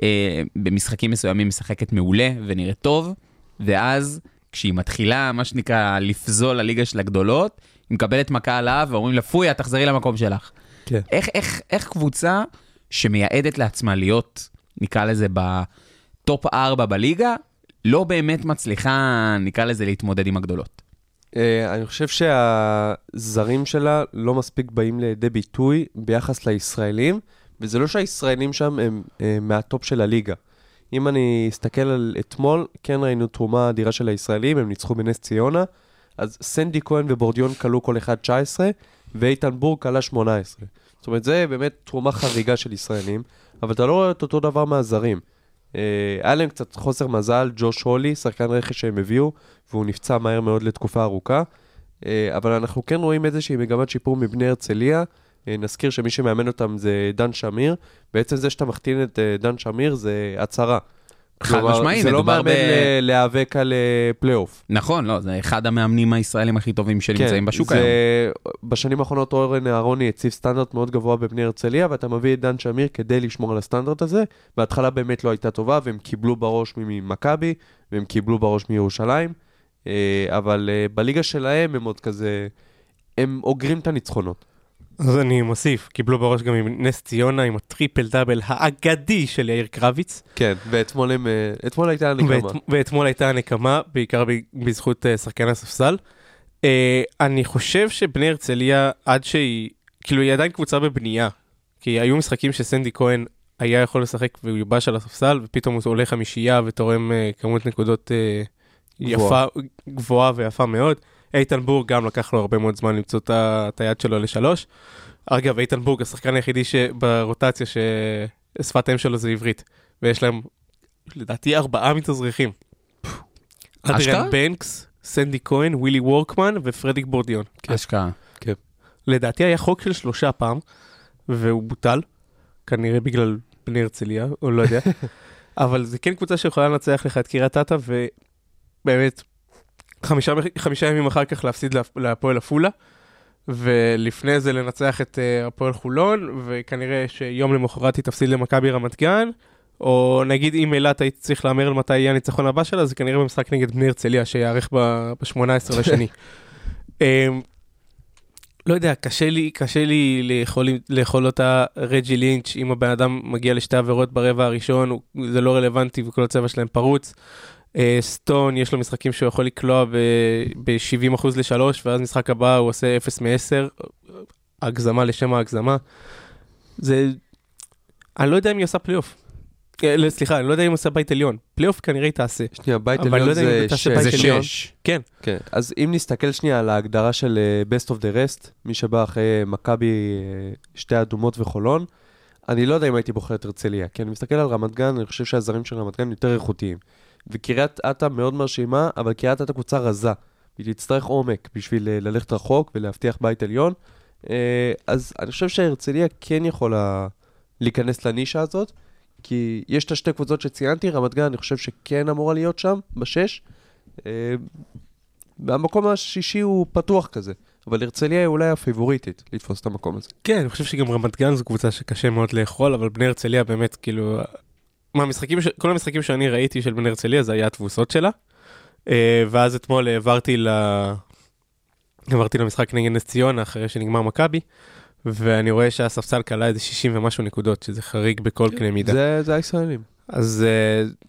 אה, במשחקים מסוימים משחקת מעולה ונראית טוב, ואז כשהיא מתחילה, מה שנקרא, לפזול לליגה של הגדולות, היא מקבלת מכה על האף ואומרים לה, פויה, תחזרי למקום שלך. כן. איך, איך, איך קבוצה שמייעדת לעצמה להיות, נקרא לזה, ב top 4 בליגה, לא באמת מצליחה, נקרא לזה, להתמודד עם הגדולות? אה, אני חושב שהזרים שלה לא מספיק באים לידי ביטוי ביחס לישראלים, וזה לא שהישראלים שם הם אה, מה top של הליגה. אם אני אסתכל על אתמול, כן ראינו תרומה אדירה של הישראלים, הם ניצחו בנס ציונה, אז סנדי כהן ובורדיון קלעו כל אחד 19, ואיתן בור קלע 18. זאת אומרת, זה באמת תרומה חריגה של ישראלים, אבל אתה לא רואה את אותו דבר מהזרים. אה, היה להם קצת חוסר מזל, ג'וש הולי, שחקן רכש שהם הביאו, והוא נפצע מהר מאוד לתקופה ארוכה. אה, אבל אנחנו כן רואים איזושהי מגמת שיפור מבני הרצליה. אה, נזכיר שמי שמאמן אותם זה דן שמיר. בעצם זה שאתה מחתים את דן שמיר זה הצהרה. חד משמעי, זה לא מאמן ב- להיאבק על אה, פלייאוף. נכון, לא, זה אחד המאמנים הישראלים הכי טובים שנמצאים בשוק כן, זה- היום. בשנים האחרונות אורן אהרוני הציב סטנדרט מאוד גבוה בבני הרצליה, ואתה מביא את דן שמיר כדי לשמור על הסטנדרט הזה. בהתחלה באמת לא הייתה טובה, והם קיבלו בראש ממכבי, והם קיבלו בראש מירושלים, אה, אבל אה, בליגה שלהם הם עוד כזה, הם אוגרים את הניצחונות. אז אני מוסיף, קיבלו בראש גם עם נס ציונה, עם הטריפל דאבל האגדי של יאיר קרביץ. כן, ואתמול הם, אה, אתמול הייתה הנקמה. ואת, ואתמול הייתה הנקמה, בעיקר בזכות uh, שחקן הספסל. Uh, אני חושב שבני הרצליה, עד שהיא, כאילו היא עדיין קבוצה בבנייה. כי היו משחקים שסנדי כהן היה יכול לשחק והוא יובש על הספסל, ופתאום הוא עולה חמישייה ותורם כמות נקודות. יפה, גבוהה ויפה מאוד. איתן בורג גם לקח לו הרבה מאוד זמן למצוא את היד שלו לשלוש. אגב, איתן בורג, השחקן היחידי שברוטציה ששפת האם שלו זה עברית, ויש להם לדעתי ארבעה מתאזרחים. אדריאן בנקס, סנדי כהן, ווילי וורקמן ופרדיק בורדיון. אשכרה. לדעתי היה חוק של שלושה פעם, והוא בוטל, כנראה בגלל בני הרצליה, או לא יודע. אבל זה כן קבוצה שיכולה לנצח לך את קריית אתא, ובאמת, חמישה, חמישה ימים אחר כך להפסיד להפ- להפועל עפולה, ולפני זה לנצח את אה, הפועל חולון, וכנראה שיום למחרת היא תפסיד למכבי רמת גן, או נגיד אם אילת היית צריך להמר על מתי יהיה הניצחון הבא שלה, זה כנראה במשחק נגד בני הרצליה, שייערך ב-18 לשני. אמ, לא יודע, קשה לי, קשה לי לאכול, לאכול אותה רג'י לינץ', אם הבן אדם מגיע לשתי עבירות ברבע הראשון, הוא, זה לא רלוונטי וכל הצבע שלהם פרוץ. אה, סטון, יש לו משחקים שהוא יכול לקלוע ב-70% ל-3, ואז משחק הבא הוא עושה 0 מ-10, הגזמה לשם ההגזמה. זה... אני לא יודע אם היא עושה פלייאוף. אה, לא, סליחה, אני לא יודע אם היא עושה בית עליון. פלייאוף כנראה היא תעשה. שנייה, בית לא עליון אם זה היא תעשה שש. בית זה עליון. שש. כן, כן, אז אם נסתכל שנייה על ההגדרה של אה, best of the rest, מי שבא אחרי מכבי, שתי אדומות וחולון, אני לא יודע אם הייתי בוחר את הרצליה, כי אני מסתכל על רמת גן, אני חושב שהזרים של רמת גן יותר איכותיים. וקריית אתא מאוד מרשימה, אבל קריית אתא קבוצה רזה. היא תצטרך עומק בשביל אה, ללכת רחוק ולהבטיח בית עליון. אה, אז אני חושב שהרצליה כן יכולה להיכנס לנישה הזאת, כי יש את השתי קבוצות שציינתי, רמת גן אני חושב שכן אמורה להיות שם, בשש. אה, והמקום השישי הוא פתוח כזה, אבל הרצליה היא אולי הפייבוריטית לתפוס את המקום הזה. כן, אני חושב שגם רמת גן זו קבוצה שקשה מאוד לאכול, אבל בני הרצליה באמת, כאילו, מהמשחקים, ש... כל המשחקים שאני ראיתי של בני הרצליה זה היה התבוסות שלה. אה, ואז אתמול העברתי ל... עברתי למשחק נגד נס ציונה אחרי שנגמר מכבי, ואני רואה שהספסל קלע איזה 60 ומשהו נקודות, שזה חריג בכל קנה מידה. זה, זה הישראלים. אז אה,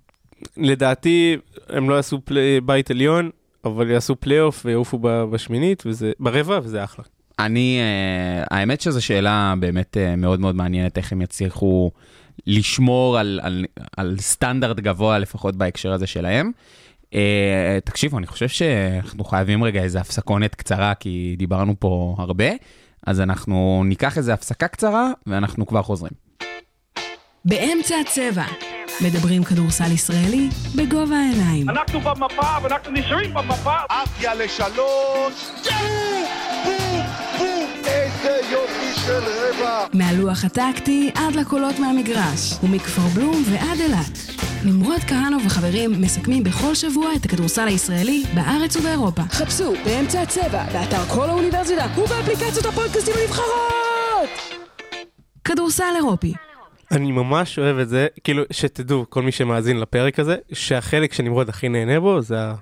לדעתי הם לא יעשו פלי, בית עליון, אבל יעשו פלייאוף ויעופו ב- בשמינית, וזה, ברבע, וזה אחלה. אני, אה, האמת שזו שאלה באמת אה, מאוד מאוד מעניינת, איך הם יצליחו לשמור על, על, על סטנדרט גבוה, לפחות בהקשר הזה שלהם. אה, תקשיבו, אני חושב שאנחנו חייבים רגע איזה הפסקונת קצרה, כי דיברנו פה הרבה, אז אנחנו ניקח איזה הפסקה קצרה, ואנחנו כבר חוזרים. באמצע הצבע. מדברים כדורסל ישראלי בגובה העיניים. אנחנו במפה ואנחנו נשארים במפה. עפיה לשלוש, בום, מהלוח הטקטי עד לקולות מהמגרש, ומכפר בלום ועד אילת. נמרוד כהנוב וחברים מסכמים בכל שבוע את הכדורסל הישראלי בארץ ובאירופה. חפשו באמצע הצבע, באתר כל האוניברסיטה ובאפליקציות הפודקאסטים הנבחרות! כדורסל אירופי, אני ממש אוהב את זה, כאילו, שתדעו, כל מי שמאזין לפרק הזה, שהחלק שנמרוד הכי נהנה בו זה, ה-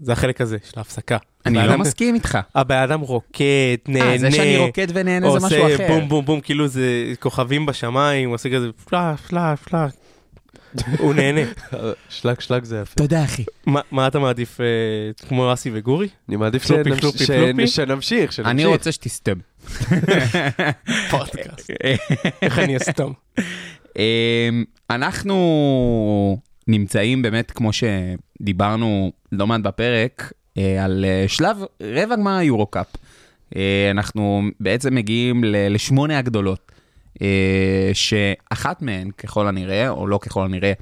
זה החלק הזה של ההפסקה. אני לא מסכים איתך. הבן אדם רוקד, נהנה. אה, זה שאני רוקד ונהנה זה משהו עושה אחר. בום בום בום, כאילו זה כוכבים בשמיים, הוא עושה כזה פלאש פלאש פלאש. הוא נהנה. שלג שלג זה יפה. תודה, אחי. מה- אתה מעדיף, אה, כמו אסי וגורי? אני מעדיף שנמשיך. אני רוצה שתסתם. פודקאסט. איך אני אסתום? אמ, אנחנו נמצאים באמת, כמו שדיברנו לא מעט בפרק, אה, על אה, שלב רבע גמר היורו-קאפ. אה, אנחנו בעצם מגיעים לשמונה הגדולות, שאחת מהן, ככל הנראה, או לא ככל הנראה,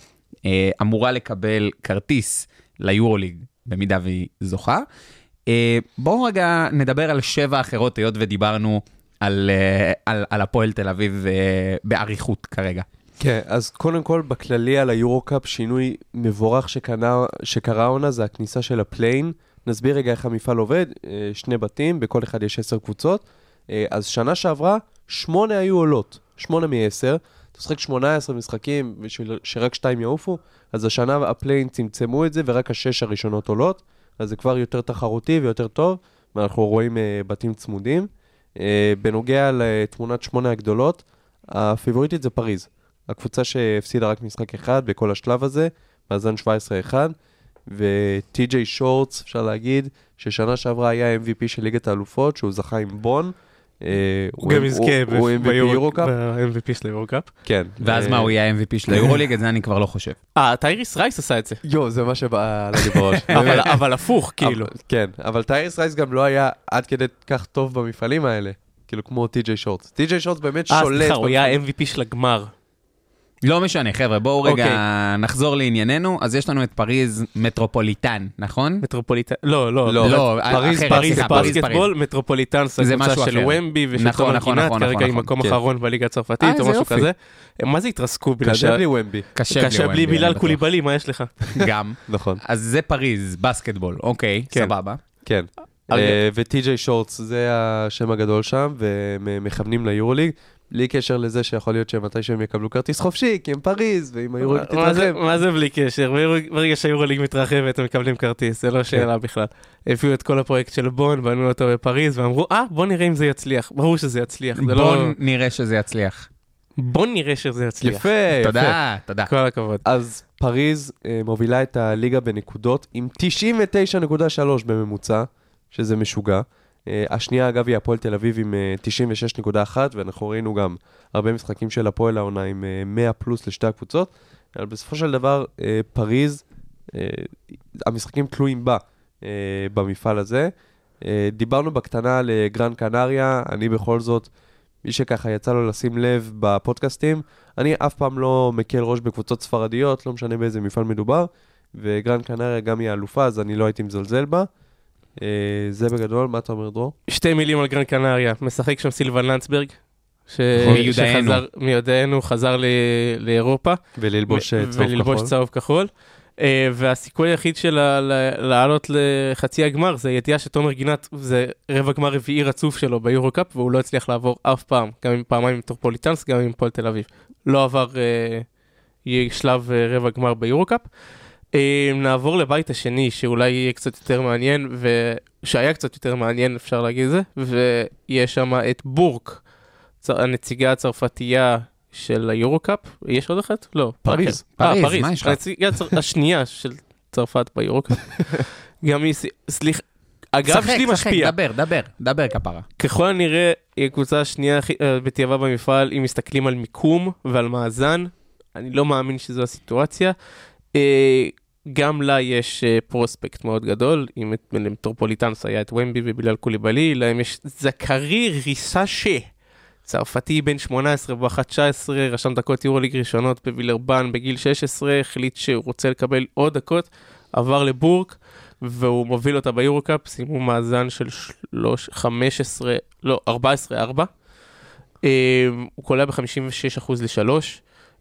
אה, אמורה לקבל כרטיס ליורוליג, במידה והיא זוכה. בואו רגע נדבר על שבע אחרות, היות ודיברנו על, על, על הפועל תל אביב באריכות כרגע. כן, אז קודם כל, בכללי על היורו-קאפ, שינוי מבורך שקנה, שקרה העונה זה הכניסה של הפליין. נסביר רגע איך המפעל עובד, אה, שני בתים, בכל אחד יש עשר קבוצות. אה, אז שנה שעברה, שמונה היו עולות, שמונה מעשר. אתה משחק 18 משחקים בשביל שרק שתיים יעופו, אז השנה ה play-in צמצמו את זה ורק השש הראשונות עולות, אז זה כבר יותר תחרותי ויותר טוב, ואנחנו רואים אה, בתים צמודים. בנוגע לתמונת שמונה הגדולות, הפייבוריטית זה פריז. הקבוצה שהפסידה רק משחק אחד בכל השלב הזה, מאזן 17-1, וטי.ג'יי שורטס, אפשר להגיד, ששנה שעברה היה MVP של ליגת האלופות, שהוא זכה עם בון. אה, הוא גם יזכה MVP? ב-MVP של היורו-קאפ. כן. ואז אה, מה, הוא יהיה ה-MVP של היורוליג? את זה אני כבר לא חושב. אה, טייריס רייס עשה את זה. יואו, זה מה שבא לי בראש. אבל- הפוך, כאילו. כן, אבל טייריס רייס גם לא היה עד כדי כך טוב במפעלים האלה. כאילו כמו טי.ג'יי שורטס. טי.ג'יי שורטס באמת אה, שולט. סליחה, הוא היה. ה-MVP של הגמר. לא משנה, חבר'ה, בואו רגע אוקיי. נחזור לענייננו. אז יש לנו את פריז מטרופוליטן, נכון? מטרופוליטן, לא, לא, לא, לא, פריז, אחרת, פריז סליחה, בסקטבול, מטרופוליטן זה זה קבוצה משהו של. ומבי ושל נכון, תומר נכון, גינת, נכון, כרגע נכון, היא מקום כן. אחרון בליגה אה, הצרפתית או איזה משהו. כזה. מה זה התרסקו בלעדי? קשה בלי ומבי. קשה בלי בילאל. קוליבאלי, מה יש לך? גם. נכון. אז זה פריז, בסקטבול, אוקיי, כן. סבבה. כן. אה, וטי.ג'יי שורטס זה השם הגדול שם, והם מכוונים ליורוליג. בלי קשר לזה שיכול להיות שמתי שהם יקבלו כרטיס חופשי, כי הם פריז, ואם היורו מה זה- תתרחב. מה זה בלי קשר? ברגע- שהיורוליג מתרחבת הם מקבלים כרטיס, זה לא שאלה בכלל. הביאו את כל הפרויקט של בון, בנו אותו בפריז, ואמרו, אה, בוא נראה אם זה יצליח. ברור שזה יצליח, זה לא... נראה שזה יצליח. בוא נראה שזה יצליח. יפה, יפה. תודה, תודה. כל הכבוד. אז פריז אה, מובילה את הליגה בנקודות עם 99.3 בממוצע, שזה משוגע. אה, השנייה, אגב, היא הפועל תל אביב עם אה, 96.1, ואנחנו ראינו גם הרבה משחקים של הפועל העונה עם אה, 100 פלוס לשתי הקבוצות, אבל בסופו של דבר, אה, פריז, אה, המשחקים תלויים בה אה, במפעל הזה. אה, דיברנו בקטנה על אה, גרן קנריה, אני בכל זאת, מי שככה יצא לו לשים לב בפודקאסטים, אני אף פעם לא מקל ראש בקבוצות ספרדיות, לא משנה באיזה מפעל מדובר, וגרן קנריה גם היא אלופה, אז אני לא הייתי מזלזל בה. אה, זה בגדול, מה אתה אומר, דרור? שתי מילים על גרן קנריה, משחק שם סילבן לנדסברג. ש... מיודענו. שחזר- מיודענו, חזר ל... לאירופה. וללבוש אה, ו- צהוב וללבוש כחול. צהוב כחול. אה, והסיכוי היחיד שלה ל- לעלות לחצי הגמר זה הידיעה שתומר גינת זה רבע גמר רביעי רצוף שלו ביורו-קאפ והוא לא הצליח לעבור אף פעם, גם עם פעמיים עם מטרופוליטנס, גם עם פועל תל אביב. לא עבר אה, יהיה שלב אה, רבע גמר ביורו-קאפ. אה, נעבור לבית השני שאולי יהיה קצת יותר מעניין ושהיה קצת יותר מעניין אפשר להגיד את זה ויש שם את בורק, הנציגה הצרפתייה של היורו-קאפ, יש עוד אחת? לא, פריז. אה, פריז, פריז, מה יש לך? הנציגה השנייה של צרפת ביורו-קאפ. גם היא, סליחה, שחק, שלי שחק, משפיע. דבר, דבר, דבר כפרה. ככל הנראה, היא הקבוצה השנייה הכי- אה, בדיעבד במפעל, אם מסתכלים על מיקום ועל מאזן, אני לא מאמין שזו הסיטואציה. אה, גם לה יש אה, פרוספקט מאוד גדול, אם את- למטרופוליטנס היה את ומבי ובילal קוליבאלי, להם יש זכרי ריסאשה, צרפתי בן 18 בואכה 19, רשם דקות יורוליג ראשונות בווילרבן בגיל 16, החליט שהוא רוצה לקבל עוד דקות, עבר לבורק, והוא מוביל אותה ביורו-קאפ, סיימו מאזן של שלוש, 15, לא, 14-4. אה, הוא קולע ב-56% ל-3.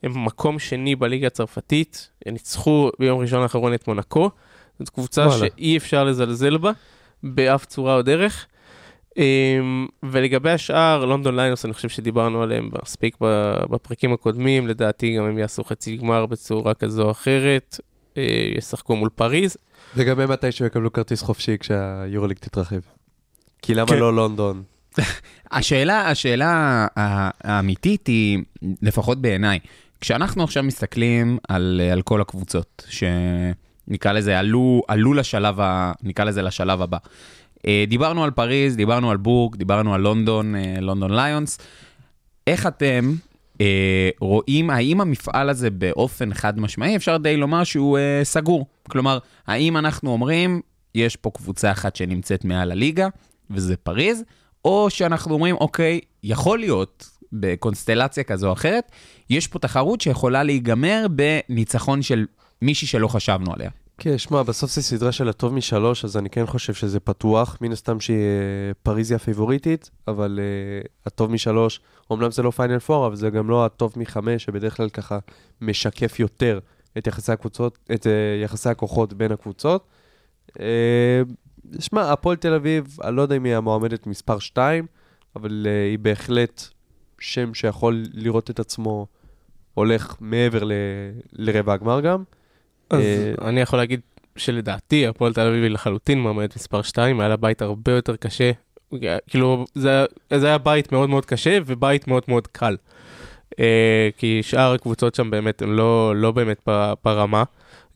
הם מקום שני בליגה הצרפתית, הם ניצחו ביום ראשון האחרון את מונקו. זאת קבוצה וואלה. שאי אפשר לזלזל בה, באף צורה או דרך. Um, ולגבי השאר, לונדון ליינוס, אני חושב שדיברנו עליהם מספיק בפרקים הקודמים, לדעתי גם הם יעשו חצי גמר בצורה כזו או אחרת, uh, ישחקו מול פריז. לגבי מתי שהם יקבלו כרטיס חופשי כשהיורוליג תתרחב. כי למה כן. לא לונדון? השאלה, השאלה ה- האמיתית היא, לפחות בעיניי, כשאנחנו עכשיו מסתכלים על, על כל הקבוצות, שנקרא לזה, עלו, עלו לשלב, ה, נקרא לזה לשלב הבא. אה, דיברנו על פריז, דיברנו על בורג, דיברנו על לונדון, אה, לונדון ליונס. איך אתם אה, רואים, האם המפעל הזה באופן חד משמעי, אפשר די לומר שהוא אה, סגור? כלומר, האם אנחנו אומרים, יש פה קבוצה אחת שנמצאת מעל הליגה, וזה פריז, או שאנחנו אומרים, אוקיי, יכול להיות, בקונסטלציה כזו או אחרת, יש פה תחרות שיכולה להיגמר בניצחון של מישהי שלא חשבנו עליה. כן, שמע, בסוף זו סדרה של הטוב משלוש, אז אני כן חושב שזה פתוח. מן הסתם שהיא אה, פריז היא הפיבוריטית, אבל uh, הטוב משלוש, אומנם זה לא פיינל פור, אבל זה גם לא הטוב מחמש, שבדרך כלל ככה משקף יותר את יחסי הקבוצות, את uh, יחסי הכוחות בין הקבוצות. Uh, שמע, הפועל תל אביב, אני לא יודע אם היא המועמדת מספר 2, אבל uh, היא בהחלט שם שיכול לראות את עצמו הולך מעבר ל- לרבע הגמר גם. אז אה, אני יכול להגיד שלדעתי הפועל תל אביב היא לחלוטין מועמדת מספר 2, היה לה בית הרבה יותר קשה. כאילו זה, זה היה בית מאוד מאוד קשה ובית מאוד מאוד קל. אה, כי שאר הקבוצות שם באמת הן לא, לא באמת ברמה.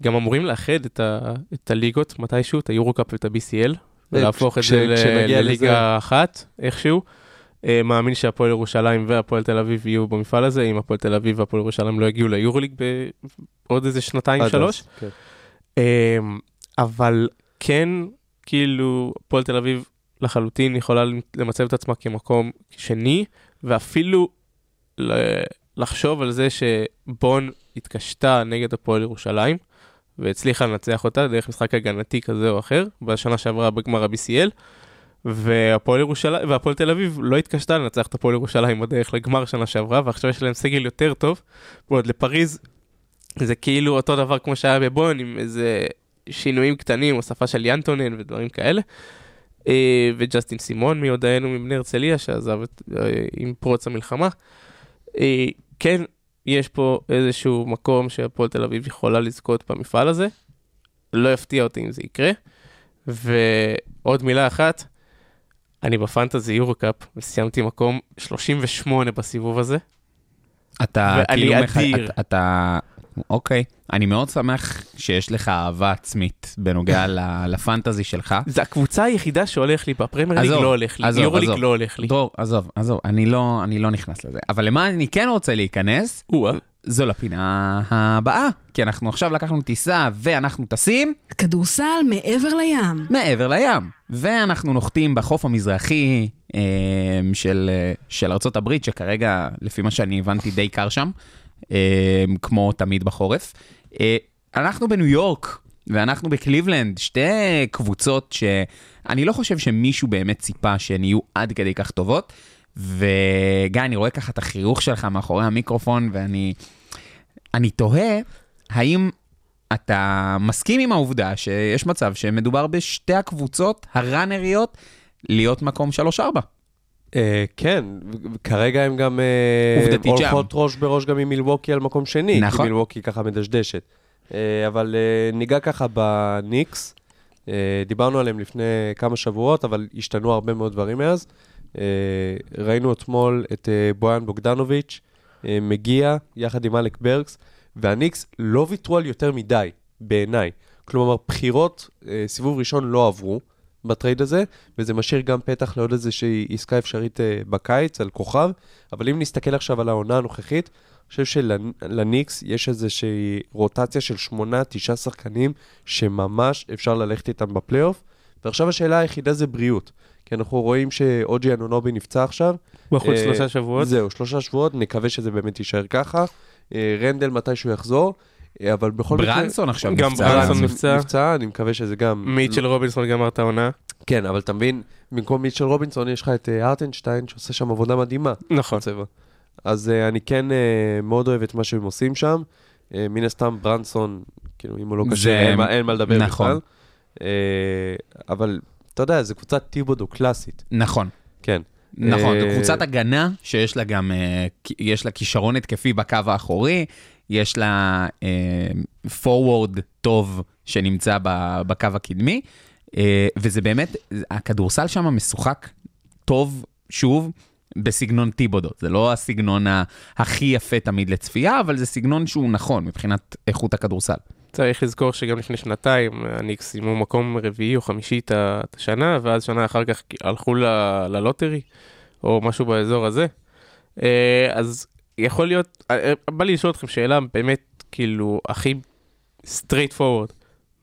גם אמורים לאחד את, ה, את הליגות מתישהו, את היורו-קאפ ואת ה-BCL, ולהפוך את זה. לליגה אחת איכשהו. אה, מאמין שהפועל ירושלים והפועל תל אביב יהיו במפעל הזה, אם הפועל תל אביב והפועל ירושלים לא יגיעו ליורוליג בעוד איזה שנתיים שלוש. כן. אמ, אבל כן, כאילו, הפועל תל אביב לחלוטין יכולה למצב את עצמה כמקום שני, ואפילו לחשוב על זה שבון התקשתה נגד הפועל ירושלים, והצליחה לנצח אותה דרך משחק הגנתי כזה או אחר, בשנה שעברה בגמר ה-BCL, והפועל ירושלים, והפועל תל אביב לא התקשתה לנצח את הפועל ירושלים בדרך לגמר שנה שעברה, ועכשיו יש להם סגל יותר טוב, ועוד לפריז זה כאילו אותו דבר כמו שהיה בבון, עם איזה שינויים קטנים, הוספה של ינטונן ודברים כאלה. אה, וג'סטין סימון מיודענו מבני הרצליה שעזב את, אה, עם פרוץ המלחמה. אה, כן, יש פה איזשהו מקום שהפועל תל אביב יכולה לזכות במפעל הזה. לא יפתיע אותי אם זה יקרה. ועוד מילה אחת, אני בפנטזי יורו-קאפ וסיימתי מקום 38 בסיבוב הזה. אתה ואני כאילו... מח- אדיר. אתה- אתה... אוקיי. אני מאוד שמח שיש לך אהבה עצמית בנוגע לפנטזי שלך. זה הקבוצה היחידה שהולך לי בפרמייר ליג לא הולך לי, יורו ליג. לא הולך לי. דרור, עזוב, עזוב, אני לא, אני לא נכנס לזה. אבל למה אני כן רוצה להיכנס, או-אה. זו לפינה הבאה. כי אנחנו עכשיו לקחנו טיסה ואנחנו טסים כדורסל מעבר לים. מעבר לים. ואנחנו נוחתים בחוף המזרחי אה, של, אה, של הברית, שכרגע, לפי מה שאני הבנתי, די קר שם, אה, כמו תמיד בחורף. אנחנו בניו יורק, ואנחנו בקליבלנד, שתי קבוצות שאני לא חושב שמישהו באמת ציפה שהן יהיו עד כדי כך טובות. וגיא, אני רואה ככה את החיוך שלך מאחורי המיקרופון, ואני אני תוהה, האם אתה מסכים עם העובדה שיש מצב שמדובר בשתי הקבוצות הראנריות להיות מקום 3-4? אה, כן, כרגע הם גם אה, עובדתית שם. הולכות ראש בראש גם עם מילווקי על מקום שני, נכון. כי מילווקי ככה מדשדשת. אה, אבל אה, ניגע ככה בניקס, אה, דיברנו עליהם לפני כמה שבועות, אבל השתנו הרבה מאוד דברים מאז. אה, ראינו אתמול את אה, בויאן בוגדנוביץ' אה, מגיע יחד עם אלק בורקס, והניקס לא ויתרו על יותר מדי, בעיניי. כלומר, בחירות, אה, סיבוב ראשון לא עברו ב trade הזה, וזה משאיר גם פתח לעוד איזושהי עסקה אפשרית אה, בקיץ על כוכב, אבל אם נסתכל עכשיו על העונה הנוכחית, אני חושב שלניקס יש איזושהי רוטציה של שמונה, תשעה שחקנים שממש אפשר ללכת איתם בפלייאוף, ועכשיו השאלה היחידה זה בריאות. כי אנחנו רואים שאוג'י אנונובי נפצע עכשיו. בחוץ אה, שלושה שבועות. זהו, שלושה שבועות, נקווה שזה באמת יישאר ככה. אה, רנדל מתישהו יחזור, אה, אבל בכל מקרה... ברנסון עכשיו גם נפצע. ברנסון ברנסון נפצע. נפצע, אני מקווה שזה גם... מיטשל רובינסון גמר את העונה. כן, אבל אתה מבין, במקום מיטשל רובינסון יש לך את אה, ארטנשטיין שעושה שם עבודה מדהימה. נכון. בצבע. אז אני כן מאוד אוהב את מה שהם עושים שם. מן הסתם ברנסון, כאילו, אם הוא לא זה- קשה, אין, מה- אין מה לדבר נכון. בכלל. Uh, אבל אתה יודע, זו קבוצת טיבודו קלאסית. נכון. כן. נכון, זו אה, קבוצת הגנה שיש לה גם, אה, יש לה כישרון התקפי בקו האחורי, יש לה פורוורד טוב שנמצא בקו הקדמי, אה, וזה באמת, הכדורסל שם משוחק טוב, שוב, בסגנון טיבודו. זה לא הסגנון הכי יפה תמיד לצפייה, אבל זה סגנון שהוא נכון מבחינת איכות הכדורסל. צריך לזכור שגם לפני שנתיים הניקס סיימו מקום רביעי או חמישי את השנה, ואז שנה אחר כך הלכו ל- ללוטרי, או משהו באזור הזה. אה, אז יכול להיות, אה, אה, בא לי לשאול אתכם שאלה באמת, כאילו, הכי straight forward.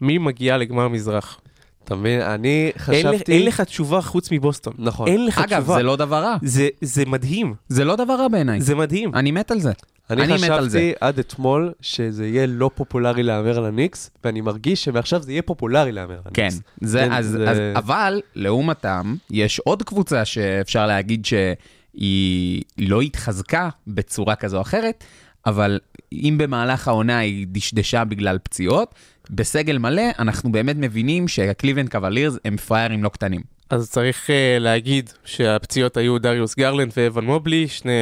מי מגיע לגמר מזרח? אתה מבין? אני אין, חשבתי... אין לך תשובה חוץ מבוסטון. נכון. אין לך אגב, תשובה. זה לא דבר רע. זה, זה מדהים, זה לא דבר רע בעיניי. זה מדהים. אני מת על זה. אני, אני מת על זה. חשבתי עד אתמול שזה יהיה לא פופולרי להמר על הניקס, ואני מרגיש שמעכשיו זה יהיה פופולרי להמר על כן, הניקס. זה, כן, אז, זה- אז, אבל לעומתם, יש עוד קבוצה שאפשר להגיד שהיא לא התחזקה בצורה כזו או אחרת, אבל אם במהלך העונה היא דשדשה בגלל פציעות, בסגל מלא אנחנו באמת מבינים שהקליבלנד קוולירס הם פראיירים לא קטנים. אז צריך uh, להגיד שהפציעות היו דריוס גרלנד ואבן מובלי, שני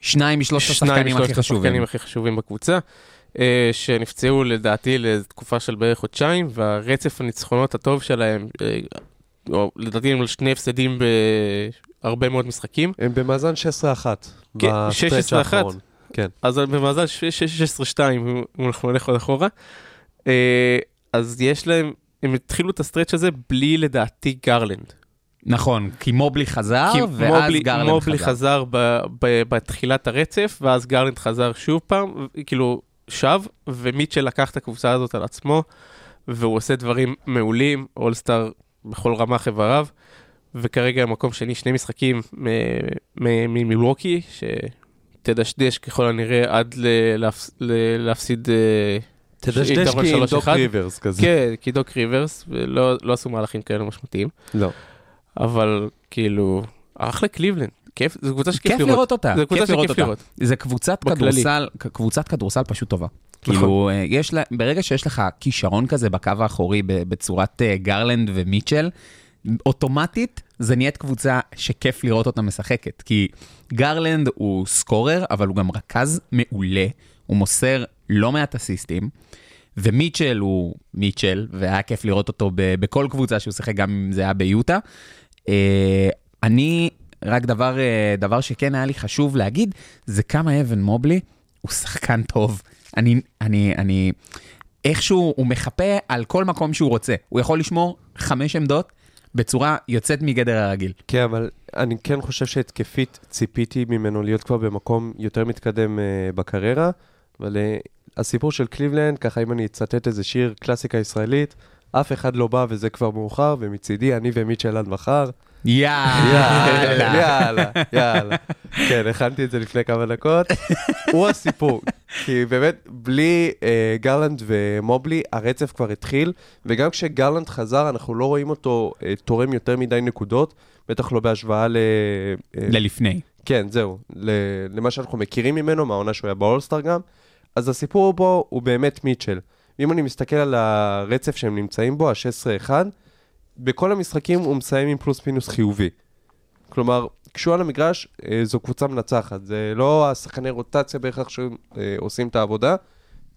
שניים משלושת שניים השחקנים הכי משלושת חשובים. השחקנים הכי חשובים בקבוצה, אה, שנפצעו לדעתי לתקופה של בערך חודשיים, והרצף הניצחונות הטוב שלהם, או לדעתי הם על שני הפסדים בהרבה מאוד משחקים. הם במאזן 16-1. כן, ב stretch 16-1. האחרון. כן. אז במאזן ש- ש- 16-2, אם אנחנו נלך עוד אחורה. אה, אז יש להם, הם התחילו את ה stretch הזה בלי לדעתי גרלנד. נכון, כי מובלי חזר, כי ואז מובלי- גרלנד מובלי חזר. חזר ב- ב- בתחילת הרצף, ואז גרלנד חזר שוב פעם, כאילו, שב, ומיטשל לקח את הקבוצה הזאת על עצמו, והוא עושה דברים מעולים, אולסטאר בכל רמ"ח איבריו, וכרגע מקום שני, שני משחקים מ- ממילווקי, שתדשדש ככל הנראה עד ל- להפס- ל- להפסיד... אה, תדשדש כי עם 3-1. דוק ריברס כזה. כן, כי דוק ריברס, ולא לא עשו מהלכים כאלה משמעותיים. לא. אבל כאילו, אחלה קליבלנד. כיף, זו קבוצה שכיף כיף לראות. לראות אותה, זו קבוצה כיף לראות שכיף. לראות. זה קבוצת. כדורסל, קבוצת כדורסל פשוט טובה. נכון. כאילו, אה, יש לה, ברגע שיש לך כישרון כזה בקו האחורי בצורת אה, גרלנד ומיטשל, אוטומטית זה נהיית קבוצה שכיף לראות אותה משחקת, כי גרלנד הוא סקורר, אבל הוא גם רכז מעולה, הוא מוסר לא מעט אסיסטים, ומיטשל הוא מיטשל, והיה כיף לראות אותו בכל קבוצה שהוא שיחק, גם אם זה היה ביוטה. אה, אני, רק דבר, אה, דבר שכן היה לי חשוב להגיד, זה כמה אבן מובלי הוא שחקן טוב. אני, אני, אני, איכשהו הוא מחפה על כל מקום שהוא רוצה. הוא יכול לשמור חמש עמדות בצורה יוצאת מגדר הרגיל. כן, אבל אני כן חושב שהתקפית ציפיתי ממנו להיות כבר במקום יותר מתקדם uh, בקריירה, אבל uh, הסיפור של קליבלנד, ככה אם אני אצטט איזה שיר קלאסיקה ישראלית, אף אחד לא בא וזה כבר מאוחר, ומצידי אני ומיטשל עד מחר. יאללה. יאללה, יאללה. כן, הכנתי את זה לפני כמה דקות. הוא הסיפור, כי באמת, בלי אה, גרלנד ומובלי, הרצף כבר התחיל, וגם כשגרלנד חזר, אנחנו לא רואים אותו אה, תורם יותר מדי נקודות, בטח לא בהשוואה ל... אה, ללפני. כן, זהו, ל- למה שאנחנו מכירים ממנו, מהעונה שהוא היה באולסטאר גם. אז הסיפור בו הוא באמת מיטשל. אם אני מסתכל על הרצף שהם נמצאים בו, ה-16-1, בכל המשחקים הוא מסיים עם פלוס מינוס חיובי. כלומר, כשהוא על המגרש, אה, זו קבוצה מנצחת. זה לא השחקני רוטציה בהכרח שעושים את העבודה,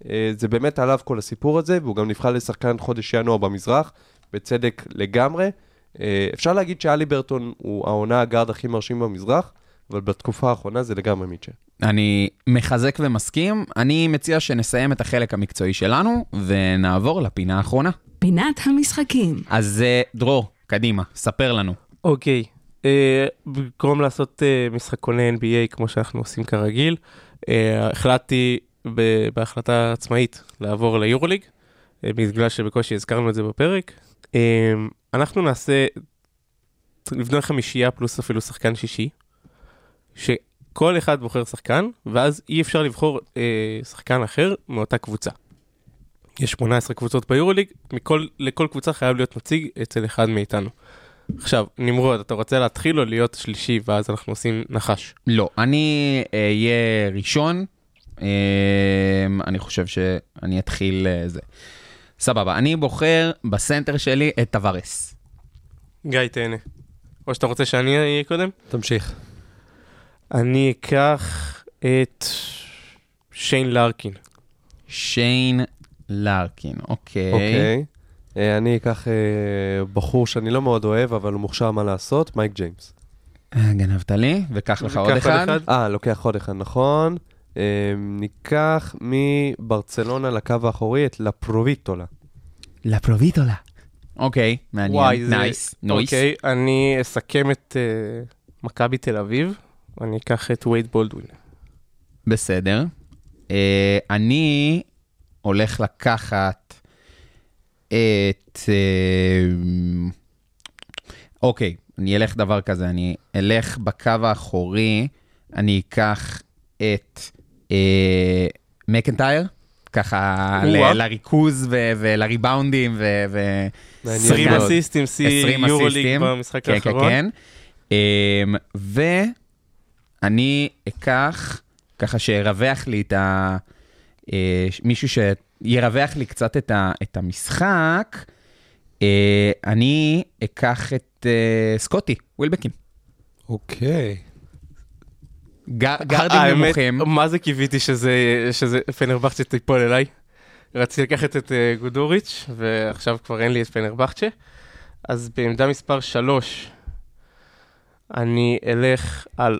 אה, זה באמת עליו כל הסיפור הזה, והוא גם נבחר לשחקן חודש ינואר במזרח, בצדק לגמרי. אה, אפשר להגיד שאלי ברטון הוא העונה הגארד הכי מרשים במזרח, אבל בתקופה האחרונה זה לגמרי מיטשל. אני מחזק ומסכים. אני מציע שנסיים את החלק המקצועי שלנו ונעבור לפינה האחרונה. פינת המשחקים. אז אה, דרור, קדימה, ספר לנו. אוקיי, אה, במקום לעשות אה, משחקוני NBA כמו שאנחנו עושים כרגיל, אה, החלטתי ב- בהחלטה עצמאית לעבור ליורוליג, אה, בגלל שבקושי הזכרנו את זה בפרק. אה, אנחנו נעשה, נבנה חמישייה פלוס אפילו שחקן שישי, שכל אחד בוחר שחקן, ואז אי אפשר לבחור אה, שחקן אחר מאותה קבוצה. יש 18 קבוצות ביורוליג, מכל, לכל קבוצה חייב להיות נציג אצל אחד מאיתנו. עכשיו, נמרוד, אתה רוצה להתחיל או להיות שלישי, ואז אנחנו עושים נחש? לא, אני אהיה ראשון. אה, אני חושב שאני אתחיל אה, זה. סבבה, אני בוחר בסנטר שלי את טווארס. גיא, תהנה. או שאתה רוצה שאני אהיה קודם? תמשיך. אני אקח את שיין לארקין. שיין לארקין, אוקיי. אוקיי. אה, אני אקח אה, בחור שאני לא מאוד אוהב, אבל הוא מוכשר מה לעשות, מייק ג'יימס. אה, גנבת לי, וקח לך עוד. אחד. אה, לוקח עוד אחד, נכון. אה, ניקח מברצלונה לקו האחורי את לפרוביטולה. לפרוביטולה. אוקיי, מעניין. וואי, זה... nice, noice. אוקיי, אני אסכם את אה, מכבי תל אביב, אני אקח את וייד בולדווין. בסדר. אה, אני הולך לקחת את... אה, אוקיי, אני אלך דבר כזה, אני אלך בקו האחורי, אני אקח את אה, מקנטייר, ככה ל-. לריכוז ו- ולריבאונדים ו... ו- מעניין 20 מאוד. אסיסטים, שיא 20 יורוליג. במשחק כן, כן, האחרון. כן. אמ, ואני אקח, ככה שירווח לי את ה... אה, מישהו שירווח לי קצת את, ה... את המשחק, אה, אני אקח את אה, סקוטי, ווילבקין. אוקיי. ג- גרדים האמת, נמוכים. מה זה קיוויתי שזה, שזה פנרבכצ'ה תיפול אליי? רציתי לקחת את אה, גודוריץ', ועכשיו כבר אין לי את פנרבכצ'ה. אז בעמדה מספר 3, אני אלך על...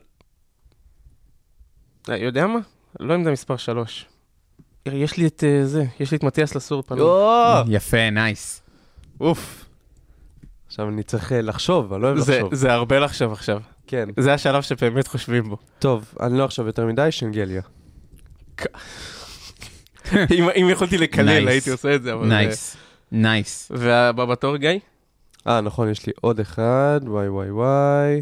אה, יודע מה? לא עמדה מספר 3. יש לי את אה, זה, יש לי את מתיאס לסור בפנים. יפה, nice. אוף. עכשיו אני צריך אה, לחשוב, אני לא אוהב זה, לחשוב. זה הרבה לחשוב עכשיו. כן. זה השלב שבאמת חושבים בו. טוב, אני לא עכשיו יותר מדי, שנגליה. אם, יכולתי לקלל, Nice. הייתי עושה את זה, אבל... נייס. נייס. והבא בתור, גיא? אה, נכון, יש לי עוד אחד, וואי וואי וואי.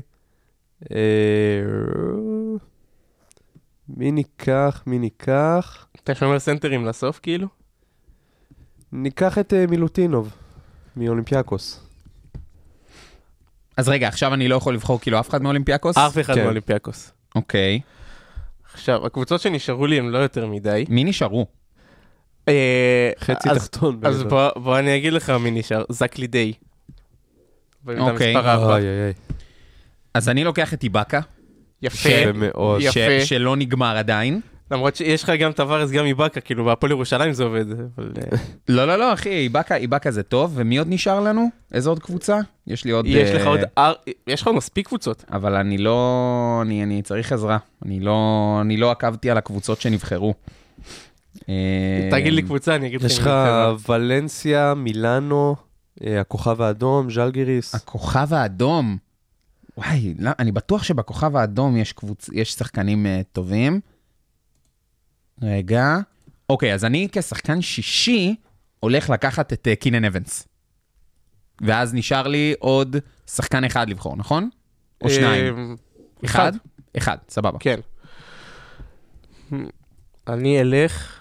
מי ניקח, מי ניקח? אתה שומר סנטרים לסוף, כאילו? ניקח את אה, מילוטינוב, מאולימפיאקוס. אז רגע, עכשיו אני לא יכול לבחור כאילו אף אחד מאולימפיאקוס? אף אחד כן. מאולימפיאקוס. אוקיי. עכשיו, הקבוצות שנשארו לי הן לא יותר מדי. מי נשארו? אה, חצי אז- תחתון. אז. בוא בוא אני אגיד לך מי נשאר, זק לדיי. בעמדה אוקיי. מספר 4. אוי אוי אוי. אז אני לוקח את איבאקה, יפה. יפה מאוד. יפה. ש- שלא נגמר עדיין. למרות שיש לך גם טווארס גם מבאקה, כאילו בהפועל ירושלים זה עובד. אבל, אה, לא, לא, לא, אחי, איבאקה, איבאקה זה טוב, ומי עוד נשאר לנו? איזה עוד קבוצה? יש לי עוד... יש אה, לך עוד, אר- יש לך עוד מספיק קבוצות. אבל אני לא... אני, אני צריך עזרה. אני לא, אני לא עקבתי על הקבוצות שנבחרו. אה, תגיד לי קבוצה, אני אגיד לך. יש לך. ולנסיה, מילאנו, הכוכב האדום, ז'לגיריס. הכוכב האדום. וואי, לא, אני בטוח שבכוכב האדום יש, קבוצ... יש שחקנים uh, טובים. רגע. אוקיי, אז אני כשחקן שישי הולך לקחת את uh, קינן אבנס. ואז נשאר לי עוד שחקן אחד לבחור, נכון? או שניים? אה, אחד? אחד, סבבה. כן. אני אלך,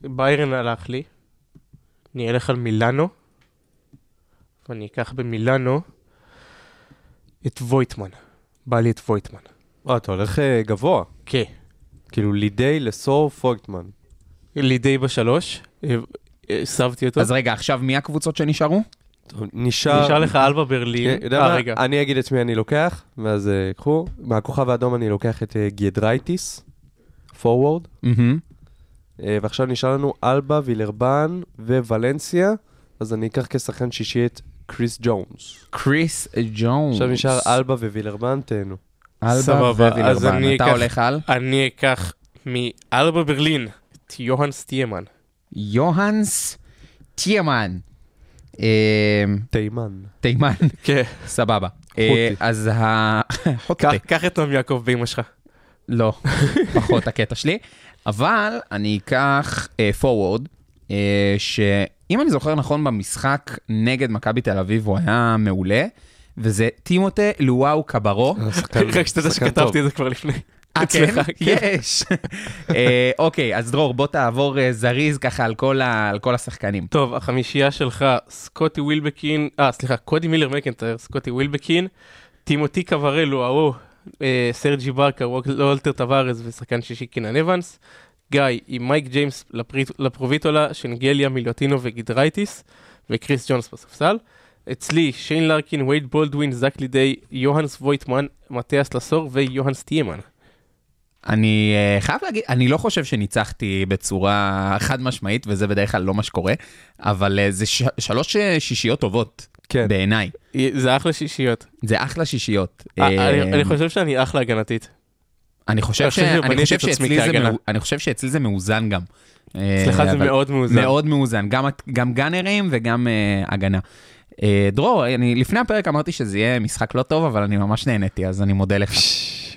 ביירן הלך לי, אני אלך על מילאנו, ואני אקח במילאנו את וויטמן. בא לי את וויטמן. אה, אתה הולך אה, גבוה. כן. כאילו לדיי לסור פויטמן. לדיי בשלוש, אה, הסבתי אותו. אז רגע, עכשיו מי הקבוצות שנשארו? נשאר... נשאר לך אלבה ברלין. יודע מה? רגע. אני אגיד את מי אני לוקח, ואז קחו. מהכוכב האדום אני לוקח את גיידראיטיס, פורוורד. ועכשיו נשאר לנו אלבה, וילרבן וולנסיה, אז אני אקח כשחקן שישי את קריס ג'ונס. קריס ג'ונס. עכשיו נשאר אלבה ווילרבן, תהנו. אלבה ווילרבן. אני אתה אקח- הולך על? אני אקח מאלבה ברלין את יוהאנס תימן. יוהנס תימן. אה, תימן. תימן, כן. סבבה. אה. אז ה... קח את נועם יעקב באמא שלך. לא, פחות הקטע שלי. אבל אני אקח פורוורד, שאם אני זוכר נכון במשחק נגד מכבי תל אביב הוא היה מעולה, וזה טימותה לוואוו קברו. רק שתדע שכתבתי. את זה כבר לפני. אה, אצלך, כן? יש. אה, אוקיי, אז דרור, בוא תעבור אה, זריז ככה על כל ה- על כל השחקנים. טוב, החמישייה שלך, סקוטי ווילבקין, אה, סליחה, קודי מילר מקנטייר, סקוטי ווילבקין, טימותי קברו, ההוא, סרג' איבקה, וולטר טווארז ושחקן שישי קינן אבנס, גיא עם מייק ג'יימס לפרוביטולה, שנגליה, מיליוטינו וגידרייטיס, וקריס ג'ונס בספסל. אצלי, שיין לרקין, וייד בולדווין, זק לידי, יוהנס ווייטמן, מתיאס לסור ויוהנס טיימן. אני אה, חייב להגיד, אני לא חושב שניצחתי בצורה חד משמעית, וזה בדרך כלל לא מה שקורה, אבל אה, זה ש- שלוש אה, שישיות טובות כן. בעיניי. זה אחלה שישיות. זה אחלה שישיות. אני אני חושב שאני אחלה הגנתית. אני חושב ש- אני חושב שאצלי זה. מאו- אני חושב שאצלי זה מאוזן גם. אצלך אה, זה מאוד מאוזן. מאוד מאוזן, גם, גם גאנרים וגם uh, הגנה. Uh, דרור, אני לפני הפרק אמרתי שזה יהיה משחק לא טוב, אבל אני ממש נהניתי, אז אני מודה לך.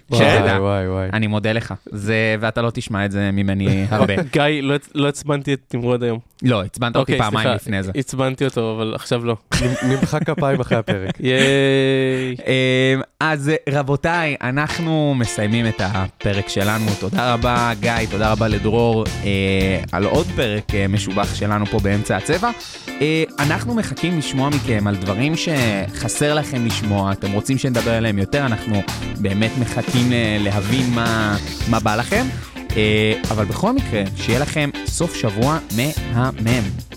וואי שתדע. וואי וואי. אני מודה לך, זה, ואתה לא תשמע את זה ממני הרבה. גיא, לא- לא עצבנתי את נמרוד היום. לא, עצבנת אותי אוקיי, פעמיים לפני זה. עצבנתי אותו, אבל עכשיו לא. נמחא כפיים אחרי הפרק. ייי. אה, אז רבותיי, אנחנו מסיימים את הפרק שלנו. תודה רבה, גיא, תודה רבה לדרור אה, על עוד פרק אה, משובח שלנו פה באמצע הצבע. אה, אנחנו מחכים לשמוע מכם על דברים שחסר לכם לשמוע, אתם רוצים שנדבר עליהם יותר, אנחנו באמת מחכים אה, להבין מה, מה בא לכם. אה, אבל בכל מקרה, שיהיה לכם סוף שבוע מהמם.